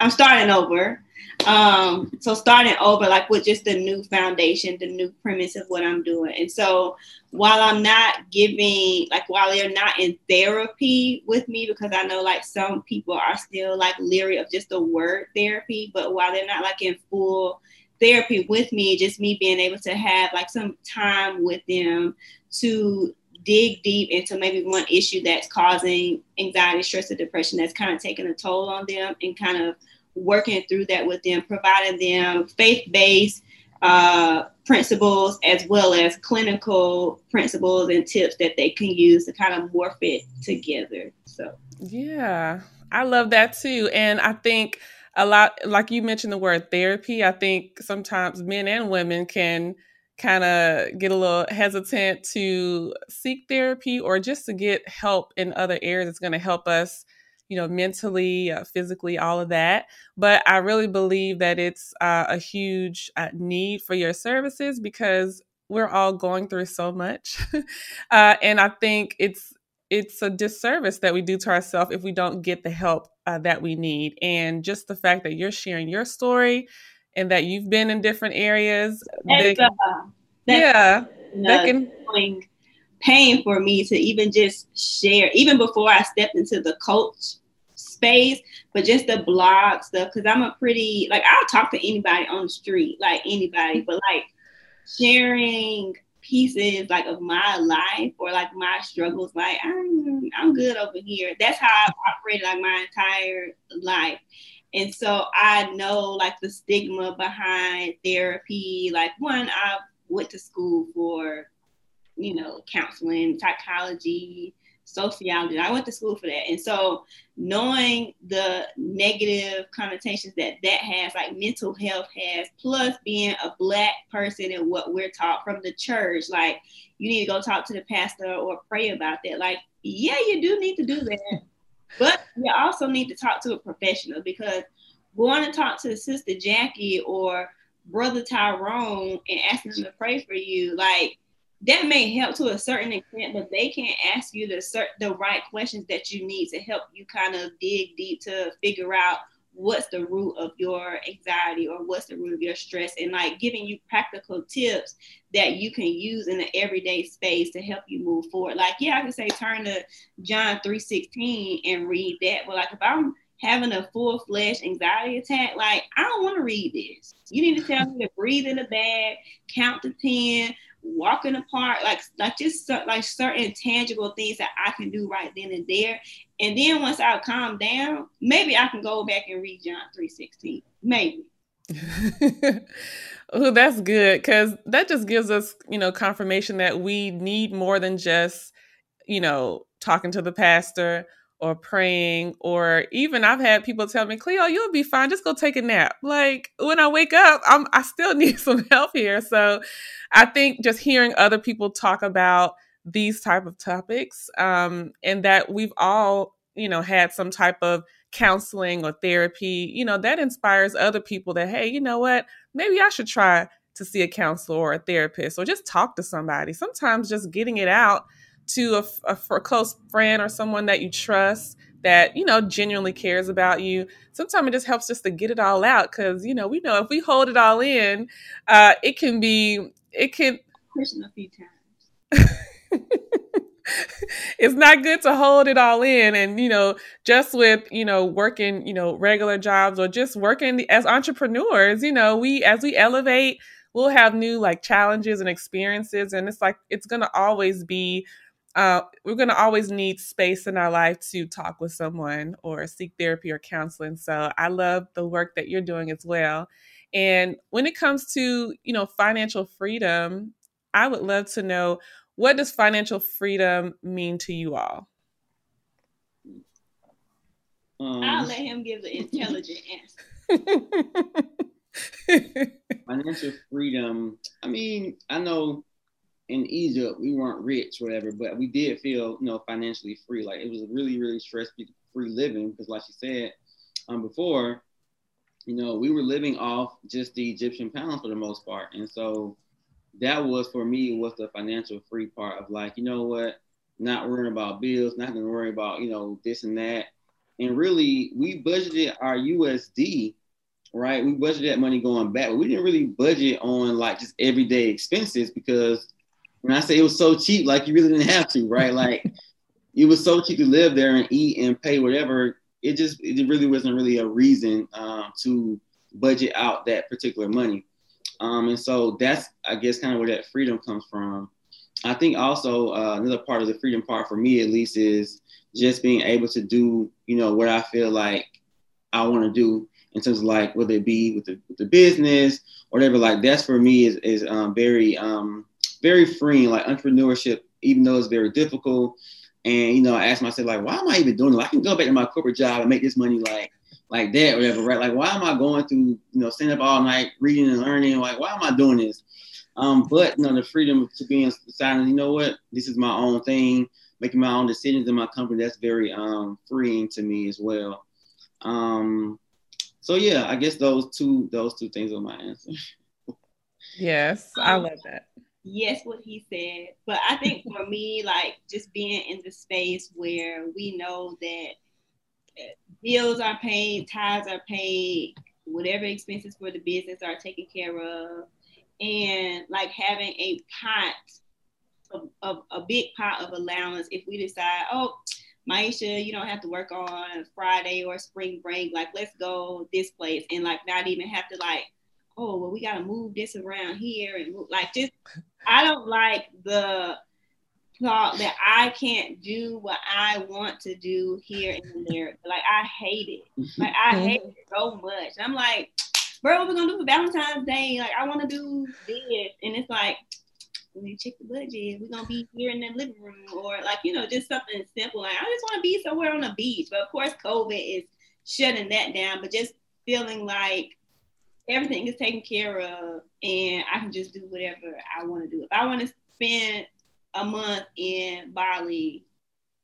I'm starting over. Um, so starting over like with just the new foundation, the new premise of what I'm doing. And so while I'm not giving like while they're not in therapy with me, because I know like some people are still like leery of just the word therapy, but while they're not like in full therapy with me, just me being able to have like some time with them to dig deep into maybe one issue that's causing anxiety, stress, or depression that's kind of taking a toll on them and kind of working through that with them, providing them faith based uh, principles as well as clinical principles and tips that they can use to kind of morph it together. So, yeah, I love that too. And I think a lot, like you mentioned the word therapy, I think sometimes men and women can kind of get a little hesitant to seek therapy or just to get help in other areas. It's going to help us you know, mentally, uh, physically, all of that. But I really believe that it's uh, a huge uh, need for your services because we're all going through so much, uh, and I think it's it's a disservice that we do to ourselves if we don't get the help uh, that we need. And just the fact that you're sharing your story and that you've been in different areas, they, uh, yeah, that can pain for me to even just share, even before I stepped into the coach space, but just the blog stuff, because I'm a pretty, like, I'll talk to anybody on the street, like anybody, but like sharing pieces like of my life or like my struggles, like I'm, I'm good over here. That's how I've operated like my entire life. And so I know like the stigma behind therapy. Like one, I went to school for you know, counseling, psychology, sociology. I went to school for that. And so knowing the negative connotations that that has, like mental health has, plus being a black person and what we're taught from the church, like you need to go talk to the pastor or pray about that. Like, yeah, you do need to do that. but you also need to talk to a professional because going to talk to Sister Jackie or Brother Tyrone and asking them to pray for you, like that may help to a certain extent, but they can't ask you the cert- the right questions that you need to help you kind of dig deep to figure out what's the root of your anxiety or what's the root of your stress and like giving you practical tips that you can use in the everyday space to help you move forward. Like yeah i can say turn to john 316 and read that but like if i'm having a full-fledged anxiety attack like i don't want to read this. You need to tell me to breathe in the bag count to 10 walk apart, like like just like certain tangible things that I can do right then and there. And then once I calm down, maybe I can go back and read John three sixteen. Maybe. oh, that's good because that just gives us, you know, confirmation that we need more than just, you know, talking to the pastor or praying or even I've had people tell me, Cleo, you'll be fine. Just go take a nap. Like when I wake up, I'm I still need some help here. So I think just hearing other people talk about these type of topics um, and that we've all, you know, had some type of counseling or therapy, you know, that inspires other people that, hey, you know what, maybe I should try to see a counselor or a therapist or just talk to somebody. Sometimes just getting it out to a, a, a close friend or someone that you trust that you know genuinely cares about you sometimes it just helps just to get it all out because you know we know if we hold it all in uh it can be it can pushing a few times. It's not good to hold it all in and you know just with you know working you know regular jobs or just working as entrepreneurs you know we as we elevate we'll have new like challenges and experiences and it's like it's going to always be uh, we're going to always need space in our life to talk with someone or seek therapy or counseling. So I love the work that you're doing as well. And when it comes to, you know, financial freedom, I would love to know what does financial freedom mean to you all? I'll Um, let him give the intelligent answer. financial freedom. I mean, I know in Egypt we weren't rich, whatever, but we did feel, you know, financially free. Like it was a really, really stress-free living because, like you said um, before, you know, we were living off just the Egyptian pounds for the most part, and so that was for me was the financial free part of like, you know what, not worrying about bills, not gonna worry about you know this and that, and really we budgeted our USD right? We budgeted that money going back, but we didn't really budget on like just everyday expenses because when I say it was so cheap, like you really didn't have to, right? Like it was so cheap to live there and eat and pay whatever. It just it really wasn't really a reason um, to budget out that particular money. Um, and so that's I guess kind of where that freedom comes from. I think also uh, another part of the freedom part for me at least is just being able to do you know what I feel like I want to do in terms of like whether it be with the, with the business or whatever like that's for me is, is um, very um, very freeing like entrepreneurship even though it's very difficult. And you know i asked myself like why am i even doing it? I can go back to my corporate job and make this money like like that or whatever right? Like why am i going through you know staying up all night reading and learning? Like why am i doing this? Um, but you know the freedom to be deciding you know what? This is my own thing making my own decisions in my company. That's very um, freeing to me as well. Um, so yeah, I guess those two those two things are my answer. yes, I love that. Yes, what he said. But I think for me, like just being in the space where we know that uh, bills are paid, tithes are paid, whatever expenses for the business are taken care of, and like having a pot of, of a big pot of allowance if we decide, oh, Maisha, you don't have to work on Friday or spring break. Like, let's go this place and like not even have to like, oh, well, we gotta move this around here and move. like just. I don't like the thought that I can't do what I want to do here in America. Like I hate it. Like I hate it so much. I'm like, bro, what are we gonna do for Valentine's Day? Like I want to do this, and it's like when you check the budget, we're gonna be here in the living room, or like you know, just something simple. Like I just want to be somewhere on the beach, but of course, COVID is shutting that down. But just feeling like everything is taken care of, and I can just do whatever I want to do. If I want to spend a month in Bali,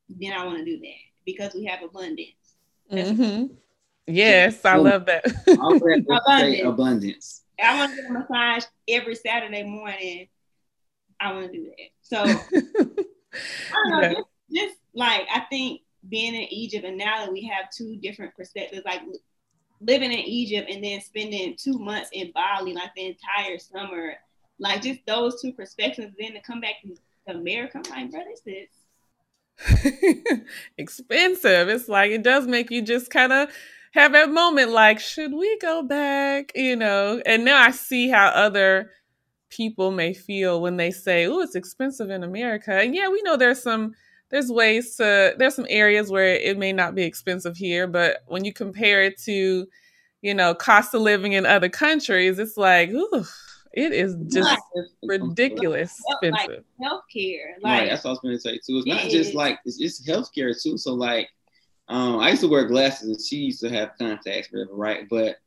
then I want to do that because we have abundance. Mm-hmm. Yes, I love that. abundance. abundance. I want to get a massage every Saturday morning. I want to do that. So I don't know, yeah. just, just like I think being in Egypt and now that we have two different perspectives, like living in Egypt and then spending two months in Bali, like the entire summer, like just those two perspectives, then to come back to America, I'm like, bro, this is expensive. It's like it does make you just kind of have that moment like, should we go back? You know, and now I see how other people may feel when they say, oh, it's expensive in America. And yeah, we know there's some there's ways to there's some areas where it may not be expensive here, but when you compare it to, you know, cost of living in other countries, it's like, ooh, it is just ridiculous expensive. Like healthcare, like right, that's what I was going to say too. It's not is. just like it's, it's healthcare too. So like, um, I used to wear glasses and she used to have contacts, whatever, right? But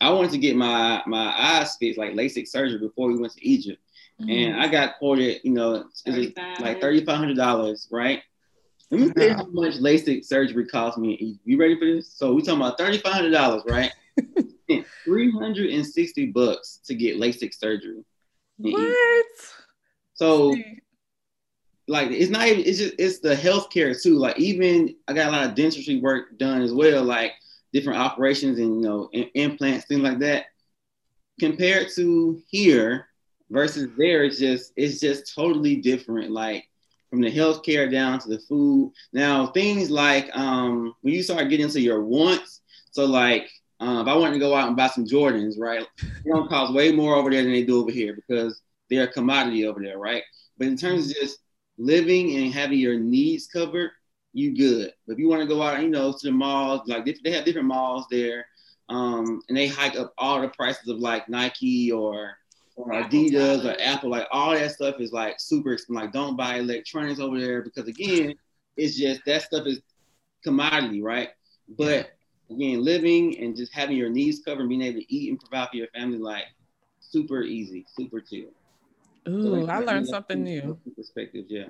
I wanted to get my my eyes fixed, like LASIK surgery, before we went to Egypt, mm-hmm. and I got quoted, you know, like thirty five hundred dollars, right? Let me tell you how much LASIK surgery cost me. You ready for this? So we talking about thirty five hundred dollars, right? Three hundred and sixty bucks to get LASIK surgery. What? So like it's not even it's just it's the healthcare too. Like even I got a lot of dentistry work done as well, like different operations and you know in, implants, things like that. Compared to here versus there, it's just it's just totally different. Like from the healthcare down to the food. Now things like um when you start getting into your wants, so like uh, if I wanted to go out and buy some Jordans, right, they don't cost way more over there than they do over here because they're a commodity over there, right? But in terms of just living and having your needs covered, you good. But if you want to go out, you know, to the malls, like they have different malls there, um, and they hike up all the prices of like Nike or or Adidas or Apple, like all that stuff is like super. Like don't buy electronics over there because again, it's just that stuff is commodity, right? But again, living and just having your needs covered and being able to eat and provide for your family, like super easy, super chill. Ooh, so, like, I learned something new. Perspective, yeah.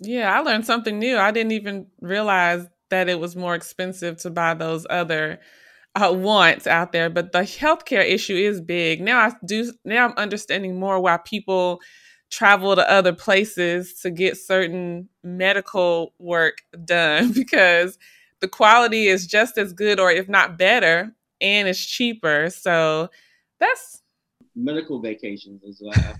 Yeah, I learned something new. I didn't even realize that it was more expensive to buy those other uh, wants out there, but the healthcare issue is big. Now I do. Now I'm understanding more why people travel to other places to get certain medical work done because the quality is just as good or if not better and it's cheaper. So that's medical vacations as well.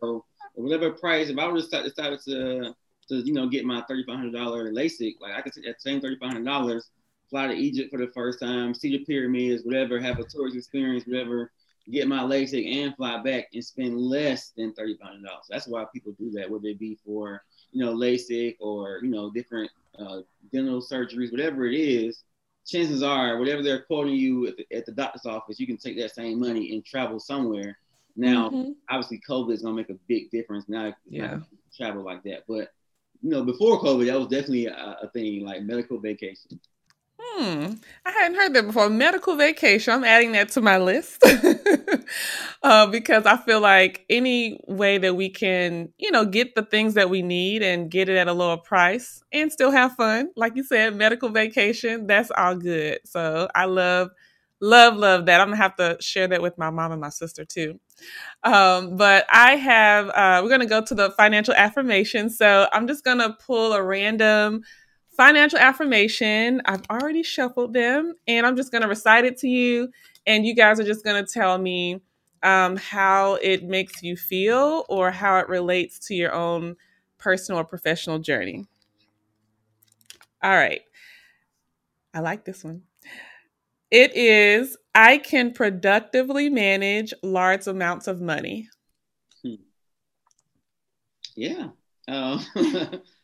so whatever price, if I to start, decided to to you know get my thirty five hundred dollar LASIK, like I could take that same thirty five hundred dollars, fly to Egypt for the first time, see the pyramids, whatever, have a tourist experience, whatever, get my LASIK and fly back and spend less than thirty five hundred dollars. That's why people do that, whether it be for you know LASIK or you know different uh, dental surgeries, whatever it is, chances are, whatever they're quoting you at the, at the, doctor's office, you can take that same money and travel somewhere. Now, mm-hmm. obviously, COVID is gonna make a big difference now. Yeah, travel like that, but you know, before COVID, that was definitely a, a thing, like medical vacation. Hmm. I hadn't heard that before. Medical vacation. I'm adding that to my list uh, because I feel like any way that we can, you know, get the things that we need and get it at a lower price and still have fun, like you said, medical vacation, that's all good. So I love, love, love that. I'm gonna have to share that with my mom and my sister too. Um, but I have, uh, we're gonna go to the financial affirmation. So I'm just gonna pull a random financial affirmation. I've already shuffled them and I'm just going to recite it to you. And you guys are just going to tell me um, how it makes you feel or how it relates to your own personal or professional journey. All right. I like this one. It is I can productively manage large amounts of money. Hmm. Yeah. Uh,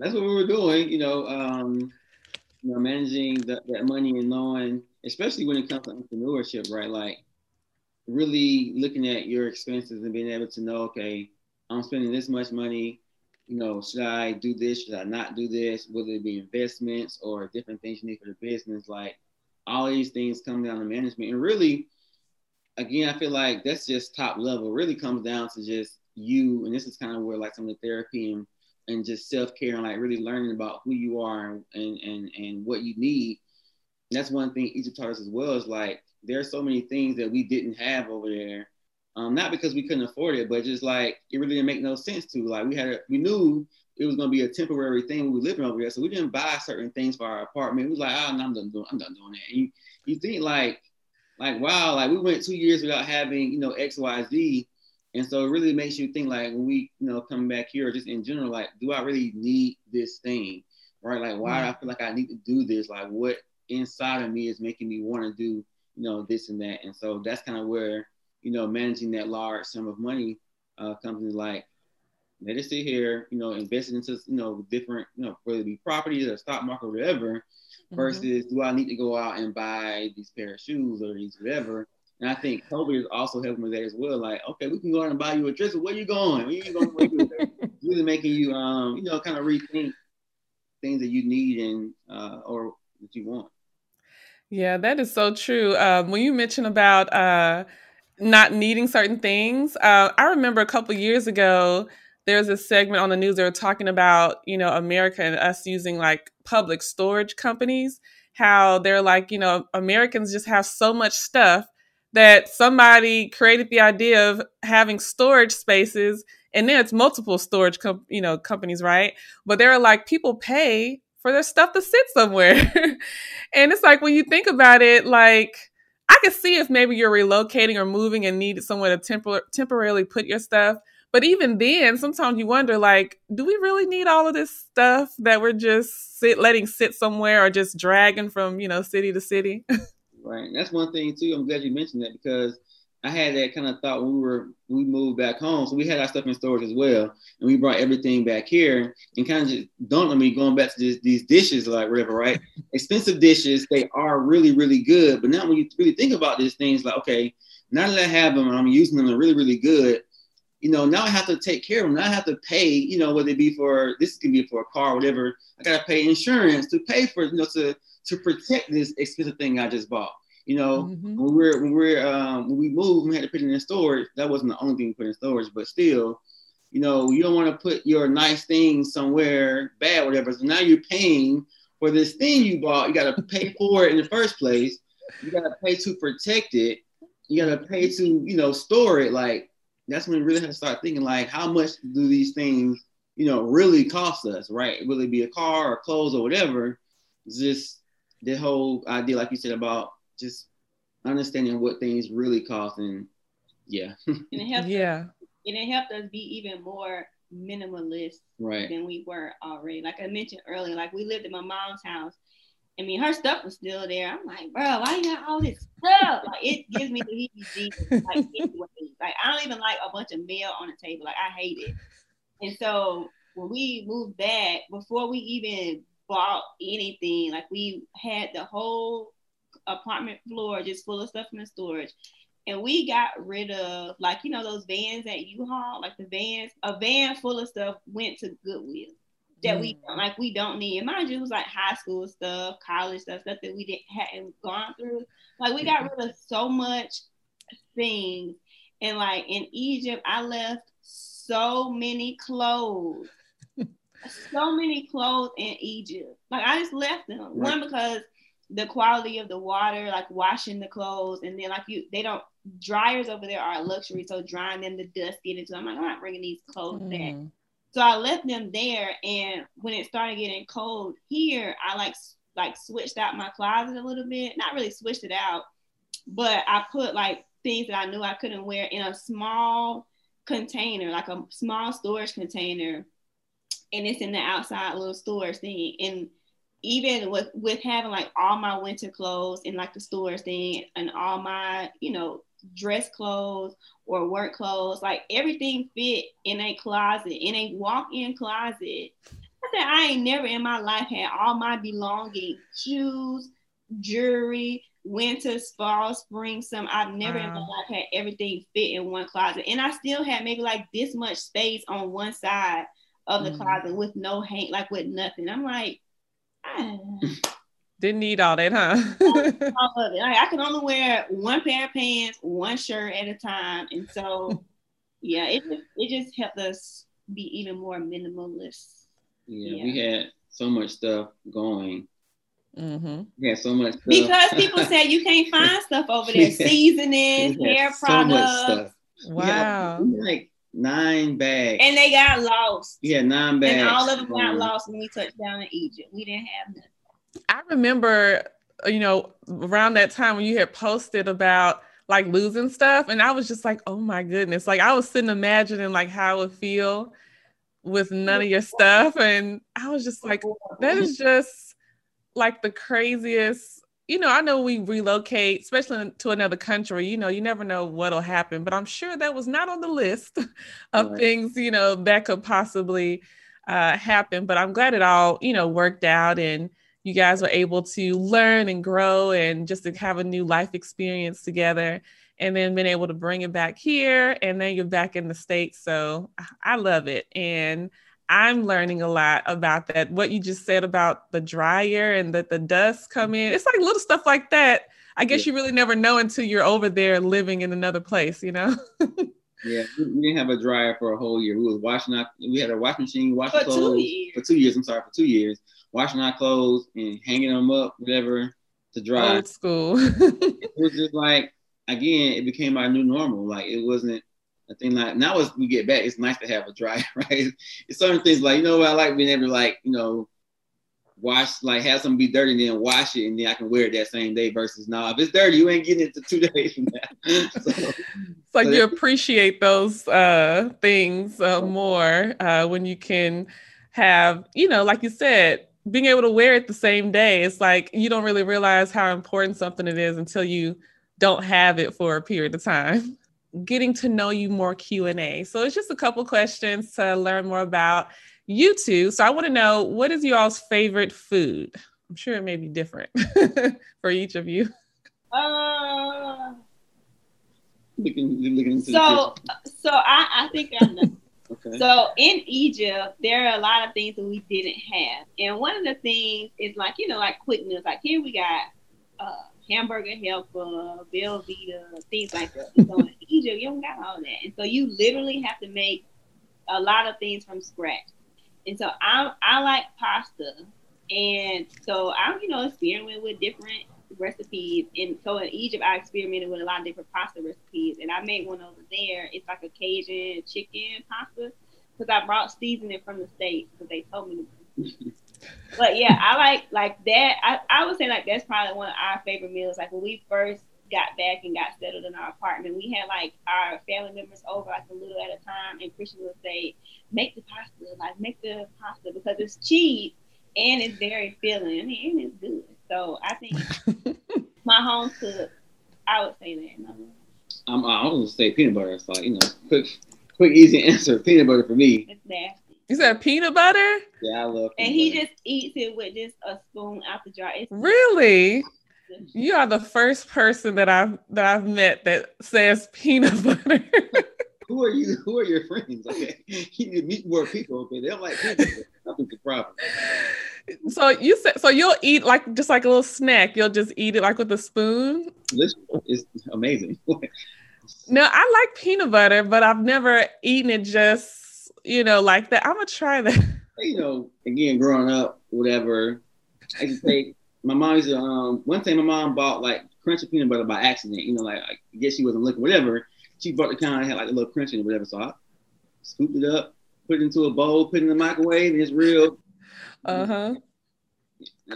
that's what we were doing, you know, um, you know, managing the, that money and knowing, especially when it comes to entrepreneurship, right? Like really looking at your expenses and being able to know, okay, I'm spending this much money. You know, should I do this? Should I not do this? Whether it be investments or different things you need for the business, like all these things come down to management. And really, again, I feel like that's just top level. It really comes down to just you. And this is kind of where like some of the therapy and and just self care and like really learning about who you are and and and what you need. And that's one thing Egypt taught us as well is like there are so many things that we didn't have over there. Um, not because we couldn't afford it, but just like it really didn't make no sense to. Like we had, a, we knew it was to be a temporary thing we were living over there, so we didn't buy certain things for our apartment. We was like, oh, no, I'm done doing, I'm done doing that. And you, you think like, like wow, like we went two years without having, you know, X, Y, Z, and so it really makes you think like when we, you know, come back here, just in general, like, do I really need this thing? Right? Like, why do I feel like I need to do this? Like, what inside of me is making me want to do, you know, this and that? And so that's kind of where, you know, managing that large sum of money uh, in, like let it sit here, you know, invest into, you know, different, you know, whether it be properties or stock market or whatever, mm-hmm. versus do I need to go out and buy these pair of shoes or these whatever? And I think COVID is also helping with that as well. Like, okay, we can go out and buy you a dress. Where you going? Where you going? Really making you, um, you know, kind of rethink things that you need and uh, or that you want. Yeah, that is so true. Um, when you mentioned about uh, not needing certain things, uh, I remember a couple years ago there was a segment on the news they were talking about, you know, America and us using like public storage companies. How they're like, you know, Americans just have so much stuff that somebody created the idea of having storage spaces and then it's multiple storage com- you know companies right? But they're like people pay for their stuff to sit somewhere. And it's like when you think about it like i could see if maybe you're relocating or moving and need somewhere to tempor- temporarily put your stuff. But even then sometimes you wonder like do we really need all of this stuff that we're just sit letting sit somewhere or just dragging from you know city to city right? And that's one thing too. I'm glad you mentioned that because I had that kind of thought when we were we moved back home. So we had our stuff in storage as well, and we brought everything back here. And kind of just dawned on me going back to this, these dishes, like whatever, right? Expensive dishes, they are really really good. But now when you really think about these things, like okay, now that I have them and I'm using them, they're really really good. You know, now I have to take care of them. Now I have to pay. You know, whether it be for this can be for a car, or whatever. I gotta pay insurance to pay for you know to to protect this expensive thing I just bought. You know, Mhm. when we're when we're um, when we moved, we had to put it in storage. That wasn't the only thing we put in storage, but still, you know, you don't want to put your nice things somewhere bad, whatever. So now you're paying for this thing you bought. You got to pay for it in the first place. You got to pay to protect it. You got to pay to you know store it. Like that's when we really have to start thinking like, how much do these things you know really cost us, right? Will it be a car or clothes or whatever? It's just the whole idea, like you said, about just understanding what things really cost and yeah, And it helped Yeah. and it helped us be even more minimalist right. than we were already. Like I mentioned earlier, like we lived in my mom's house. I mean, her stuff was still there. I'm like, bro, why you got all this stuff? Like, it gives me the heebie-jeebies. Like, anyway, like I don't even like a bunch of mail on the table. Like, I hate it. And so when we moved back, before we even bought anything, like we had the whole apartment floor just full of stuff in the storage. And we got rid of like you know those vans at U-Haul, like the vans. A van full of stuff went to Goodwill that we Mm. don't like we don't need. And mind you, it was like high school stuff, college stuff, stuff that we didn't hadn't gone through. Like we got rid of so much things. And like in Egypt, I left so many clothes. So many clothes in Egypt. Like I just left them. One because the quality of the water, like washing the clothes, and then like you they don't dryers over there are a luxury. So drying them, the dust get into them. I'm like, I'm not bringing these clothes back. Mm. So I left them there, and when it started getting cold here, I like like switched out my closet a little bit. Not really switched it out, but I put like things that I knew I couldn't wear in a small container, like a small storage container, and it's in the outside little stores thing. And even with with having like all my winter clothes in like the stores thing, and all my you know dress clothes or work clothes, like everything fit in a closet, in a walk-in closet. I said I ain't never in my life had all my belongings, shoes, jewelry, winter, fall, spring, summer. I've never in my life had everything fit in one closet. And I still had maybe like this much space on one side of the Mhm. closet with no hang, like with nothing. I'm like, ah, Didn't need all that, huh? all of it. Like, I can only wear one pair of pants, one shirt at a time. And so, yeah, it just, it just helped us be even more minimalist. Yeah, we had so much stuff going. Mm-hmm. We had so much stuff. Because people said you can't find stuff over there, Yeah. seasonings, We had hair so much products, stuff. Wow. we like nine bags. and they got lost. Yeah, nine bags. And all of them got Um, lost when we touched down in Egypt. We didn't have nothing. I remember, you know, around that time when you had posted about like losing stuff, and I was just like, oh my goodness. Like I was sitting imagining like how it would feel with none of your stuff. And I was just like, that is just like the craziest. You know, I know we relocate, especially to another country, you know, you never know what'll happen, but I'm sure that was not on the list of Right. things, you know, that could possibly uh, happen. But I'm glad it all, you know, worked out and you guys were able to learn and grow and just to have a new life experience together and then been able to bring it back here and then you're back in the states so i love it and i'm learning a lot about that what you just said about the dryer and that the dust come in it's like little stuff like that i guess Yeah. you really never know until you're over there living in another place you know Yeah, we, we didn't have a dryer for a whole year. We was washing our, we had a washing machine, washing For two clothes years. for two years. I'm sorry, for two years, washing our clothes and hanging them up, whatever, to dry. old school it was just like again, it became our new normal. Like it wasn't a thing like now as we get back, it's nice to have a dryer, right? It's certain things like you know what I like being able to like, you know, wash like have something be dirty and then wash it and then I can wear it that same day versus now if it's dirty, you ain't getting it to two days from now. so, it's like So you appreciate those uh things uh, more uh when you can have you know like you said being able to wear it the same day it's like you don't really realize how important something it is until you don't have it for a period of time getting to know you more q&a so it's just a couple questions to learn more about you two so i want to know what is y'all's favorite food i'm sure it may be different for each of you Uh, looking, looking into the so, so I, I think I know. Okay. So in Egypt, there are a lot of things that we didn't have, and one of the things is like you know like quick meals. Like here we got uh, hamburger helper, Velveeta, things like that. So in Egypt, you don't got all that, and so you literally have to make a lot of things from scratch. And so I I like pasta, and so I'm you know experimenting with different recipes. And so in Egypt, I experimented with a lot of different pasta recipes, and I made one over there. It's like a Cajun chicken pasta because I brought seasoning from the states because they told me to. but yeah, I like like that. I, I would say like that's probably one of our favorite meals. Like when we first got back and got settled in our apartment, we had like our family members over like a little at a time, and Christian would say, "Make the pasta, like make the pasta because it's cheap and it's very filling. I mean, and it's good." So I think my home cook, I would say that. No. I'm, I was gonna say peanut butter. So you know, quick, quick, easy answer. Peanut butter for me. It's nasty. You said peanut butter? Yeah, I love. And he butter. just eats it with just a spoon out the jar. It's Really? You are the first person that I've that I've met that says peanut butter. Who are you? Who are your friends? Okay, you need to meet more people. Okay, they don't like peanut butter. Nothing's the problem. so you said so you'll eat like just like a little snack. You'll just eat it like with a spoon. This is amazing. No, I like peanut butter, but I've never eaten it just you know like that. I'm gonna try that. you know, again, growing up, whatever. I used say my mom used to um one time my mom bought like crunchy peanut butter by accident. You know, like I guess she wasn't looking, whatever. She bought the kind that had like a little crunch in it, whatever. So I scooped it up, put it into a bowl, put it in the microwave, and it's real Uh huh.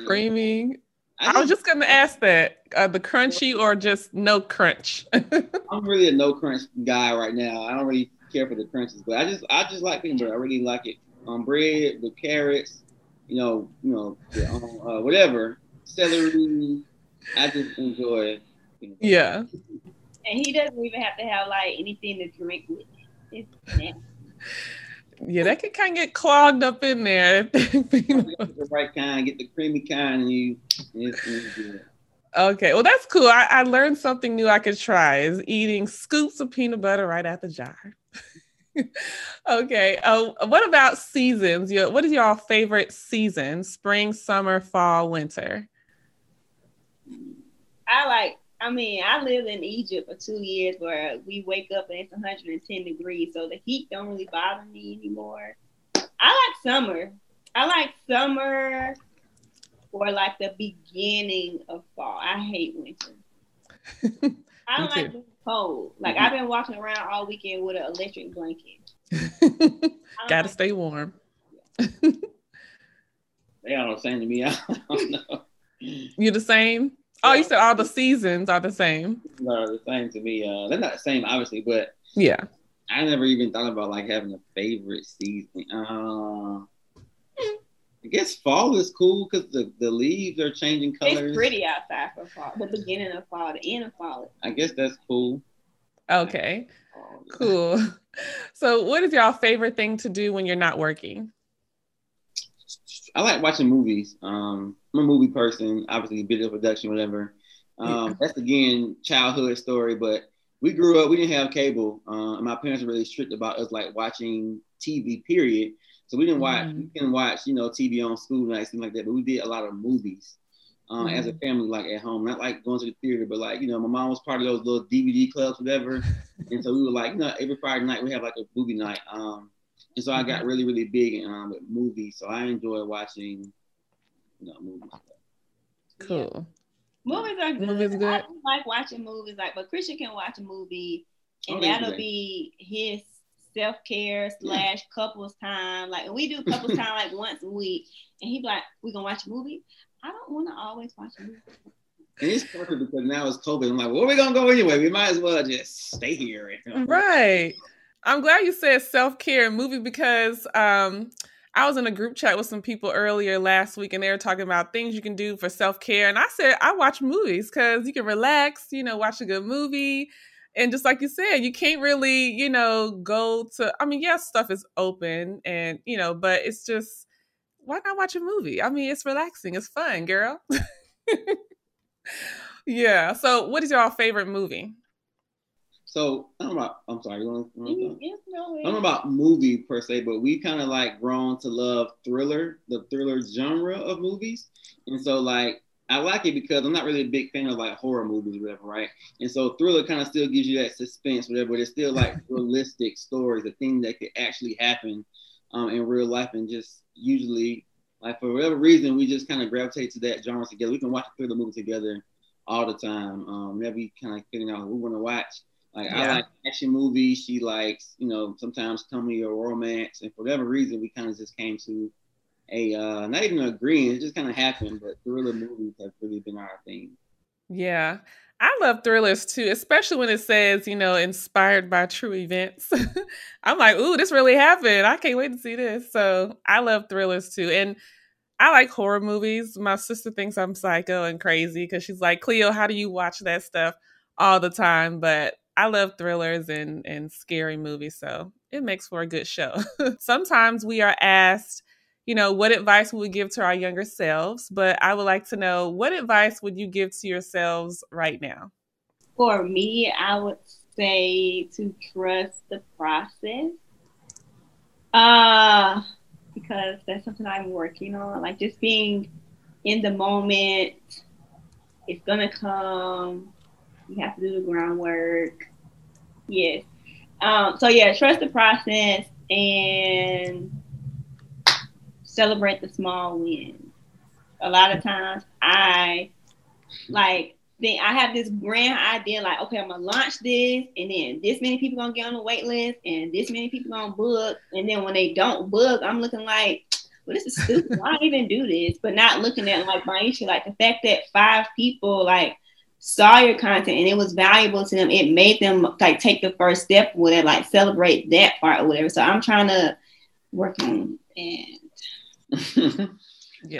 Creamy. I I was just gonna ask that uh, the crunchy or just no crunch. I'm really a no crunch guy right now. I don't really care for the crunches, but I just I just like peanut butter. I really like it on bread with carrots, you know, you know, yeah, um, uh, whatever celery. I just enjoy. peanut butter. yeah. And he doesn't even have to have like anything to drink with. It's. Yeah, that can kind of get clogged up in there. Get the right kind, get the creamy kind, and you. It's, it's good. okay, well that's cool. I, I learned something new I could try is eating scoops of peanut butter right out the jar. Okay. Oh, what about seasons? Your, what is your favorite season? Spring, summer, fall, winter. I like. I mean, I lived in Egypt for two years where we wake up and it's 110 degrees, so the heat don't really bother me anymore. I like summer. I like summer or like the beginning of fall. I hate winter. I don't like cold. Like Mhm. I've been walking around all weekend with an electric blanket. Gotta stay warm. They all the same to me. I don't know. You the same? Oh, you said all the seasons are the same. They're the same to me. Uh, they're not the same, obviously, but Yeah. I never even thought about like having a favorite season. Uh, I guess fall is cool because the, the leaves are changing colors. It's pretty outside for fall. The beginning of fall, the end of fall. I guess that's cool. Okay. Cool. So, what is your favorite thing to do when you're not working? I like watching movies. Um, I'm a movie person, obviously video production, whatever. Um, Yeah. That's again childhood story, but we grew up. We didn't have cable. Uh, and my parents were really strict about us like watching TV. Period. So we didn't watch. Mhm. We didn't watch, you know, TV on school nights and like that. But we did a lot of movies. Uh, As a family, like at home, not like going to the theater, but like you know, my mom was part of those little DVD clubs, whatever. and so we were like, you know, every Friday night we have like a movie night. Um, and so I got really, really big in um, with movies. So I enjoy watching, you know, movies. Cool. Movies are good. Movies good. I don't like watching movies, like, but Christian can watch a movie, and Oh, that'll be his self care slash couples time. Like we do couples time like once a week, and he be like, "We gonna watch a movie." I don't want to always watch a movie. And it's perfect because now it's COVID. I'm like, where we're gonna go anyway? We might as well just stay here. Right. I'm glad you said self care movie because um, I was in a group chat with some people earlier last week and they were talking about things you can do for self care. And I said, I watch movies because you can relax, you know, watch a good movie. And just like you said, you can't really, you know, go to, I mean, yes, stuff is open and, you know, but it's just, why not watch a movie? I mean, it's relaxing, it's fun, girl. yeah. So, what is your favorite movie? so I don't know about. I'm sorry. You want, you want to yes, no, I don't about movie per se, but we kind of like grown to love thriller, the thriller genre of movies. And so like I like it because I'm not really a big fan of like horror movies or whatever, right? And so thriller kind of still gives you that suspense, whatever, but it's still like realistic stories, the thing that could actually happen um, in real life and just usually like for whatever reason we just kind of gravitate to that genre together. We can watch a thriller movie together all the time. Um, whenever we kind of figuring out what we want to watch. Like I like action movies. She likes, you know, sometimes comedy or romance. And for whatever reason, we kind of just came to a uh, not even agreeing. It just kind of happened. But thriller movies have really been our thing. Yeah. I love thrillers too, especially when it says, you know, inspired by true events. I'm like, ooh, this really happened. I can't wait to see this. So I love thrillers too. And I like horror movies. My sister thinks I'm psycho and crazy because she's like, Cleo, how do you watch that stuff all the time? But I love thrillers and, and scary movies. So it makes for a good show. Sometimes we are asked, you know, what advice would we give to our younger selves? But I would like to know what advice would you give to yourselves right now? For me, I would say to trust the process. Uh because that's something I'm working on. Like just being in the moment. It's gonna come. You have to do the groundwork. Yes. Um, so yeah, trust the process and celebrate the small wins. A lot of times I like then I have this grand idea, like, okay, I'm gonna launch this, and then this many people gonna get on the wait list, and this many people gonna book, and then when they don't book, I'm looking like, well, this is stupid. Why even do this? But not looking at like Maisha, like the fact that five people like saw your content and it was valuable to them, it made them like take the first step with it, like celebrate that part or whatever. So I'm trying to work on and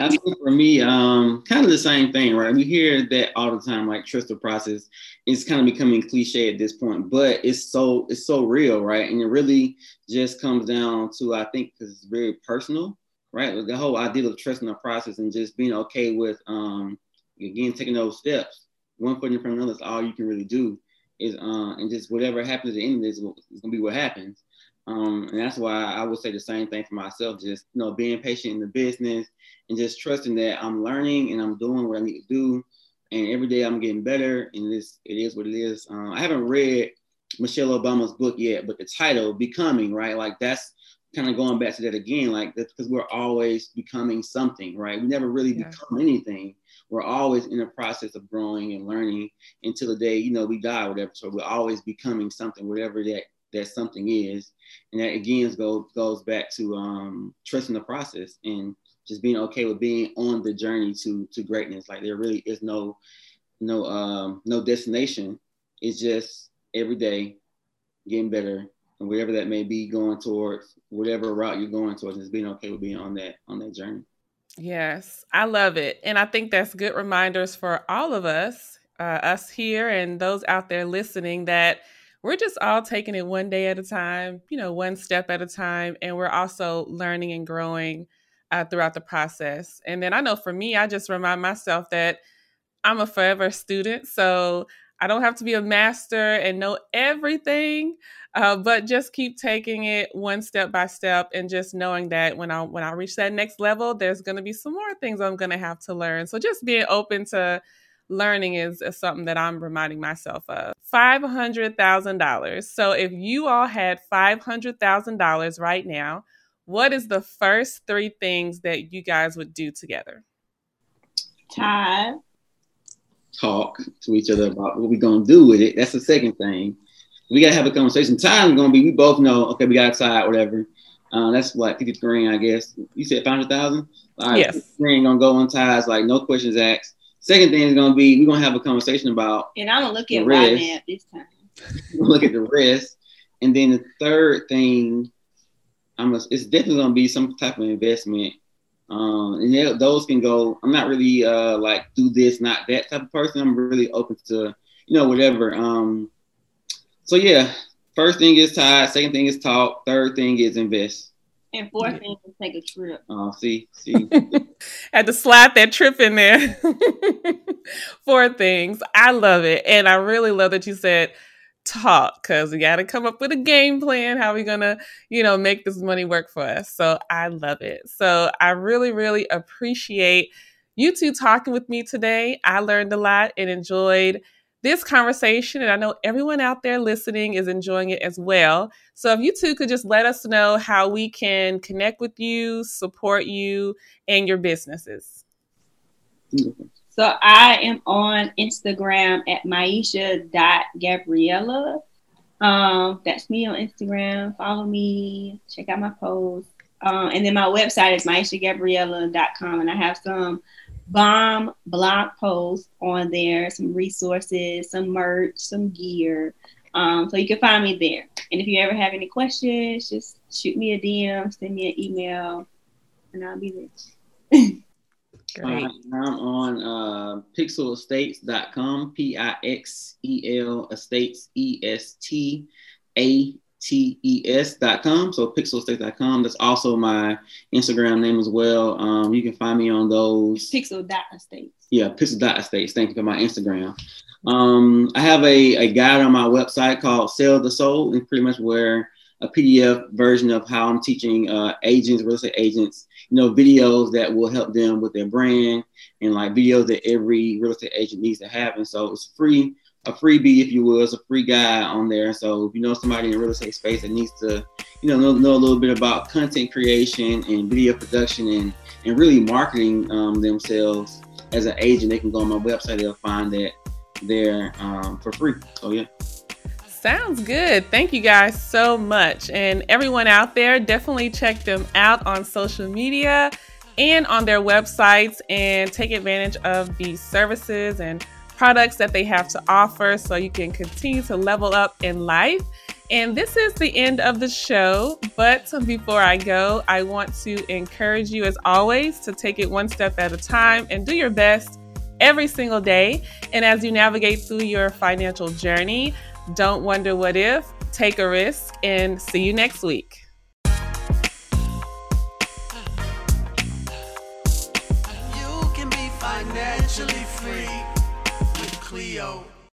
I think for me, um, kind of the same thing, right? We hear that all the time, like trust the process. is kind of becoming cliche at this point, but it's so it's so real, right? And it really just comes down to I think because it's very personal, right? The whole idea of trusting the process and just being okay with um again taking those steps, one foot in front of another. Is all you can really do is uh and just whatever happens at the end of this is gonna be what happens. Um, and that's why I would say the same thing for myself. Just you know, being patient in the business and just trusting that I'm learning and I'm doing what I need to do, and every day I'm getting better. And this it is what it is. Um, I haven't read Michelle Obama's book yet, but the title "Becoming," right? Like that's kind of going back to that again. Like that's because we're always becoming something, right? We never really Yeah. become anything. We're always in the process of growing and learning until the day you know we die, or whatever. So we're always becoming something, whatever that that something is. And that again goes goes back to um, trusting the process and just being okay with being on the journey to to greatness. Like there really is no no um no destination. It's just every day getting better and whatever that may be going towards whatever route you're going towards, just being okay with being on that on that journey. Yes, I love it. And I think that's good reminders for all of us, uh, us here and those out there listening, that we're just all taking it one day at a time, you know, one step at a time. And we're also learning and growing uh, throughout the process. And then I know for me, I just remind myself that I'm a forever student. So I don't have to be a master and know everything, uh, but just keep taking it one step by step and just knowing that when I when I reach that next level, there's going to be some more things I'm going to have to learn. So just being open to learning is, is something that I'm reminding myself of. Five hundred thousand dollars. So if you all had five hundred thousand dollars right now, what is the first three things that you guys would do together? Todd. Talk to each other about what we're gonna do with it. That's the second thing. We gotta have a conversation. Time is gonna be we both know, okay, we got tired, whatever. Uh, that's what 50 grand, I guess. You said 500,000? All right, Yes. 50 grand gonna go on tithes, like no questions asked. Second thing is gonna be we're gonna have a conversation about And I'm gonna look at rest. YNAB this time. look at the rest. And then the third thing, I'm it's definitely gonna be some type of investment. Um, and they- those can go. I'm not really uh like do this, not that type of person. I'm really open to you know whatever. Um, so yeah, first thing is tithe. Second thing is talk. Third thing is invest. And fourth thing is take a trip. Uh, see, see. Had to slide that trip in there. Four things. I love it. And I really love that you said talk because we got to come up with a game plan how we gonna you know make this money work for us so i love it so i really really appreciate you two talking with me today i learned a lot and enjoyed this conversation and i know everyone out there listening is enjoying it as well so if you two could just let us know how we can connect with you support you and your businesses So I am on Instagram at Maisha.Gabriella. Um, that's me on Instagram. Follow me, check out my posts. Um, and then my website is maishagabriella.com. And I have some bomb blog posts on there, some resources, some merch, some gear. Um, so you can find me there. And if you ever have any questions, just shoot me a DM, send me an email, and I'll be there. Great. Uh, I'm on uh, pixelestates.com, P I X E L Estates, E S T A T E S.com. So pixelestates.com. That's also my Instagram name as well. Um, you can find me on those. Pixel dot estates. Yeah, Pixel Dot Estates. Thank you for my Instagram. Um, I have a, a guide on my website called Sell the Soul, and pretty much where a PDF version of how I'm teaching uh, agents, real estate agents, you know, videos that will help them with their brand and like videos that every real estate agent needs to have. And so it's free, a freebie, if you will. It's a free guide on there. So if you know somebody in real estate space that needs to, you know, know, know a little bit about content creation and video production and, and really marketing um, themselves as an agent, they can go on my website. They'll find that there um, for free. So yeah. Sounds good. Thank you guys so much. And everyone out there, definitely check them out on social media and on their websites and take advantage of these services and products that they have to offer so you can continue to level up in life. And this is the end of the show. But before I go, I want to encourage you, as always, to take it one step at a time and do your best every single day. And as you navigate through your financial journey, don't wonder what if, take a risk, and see you next week.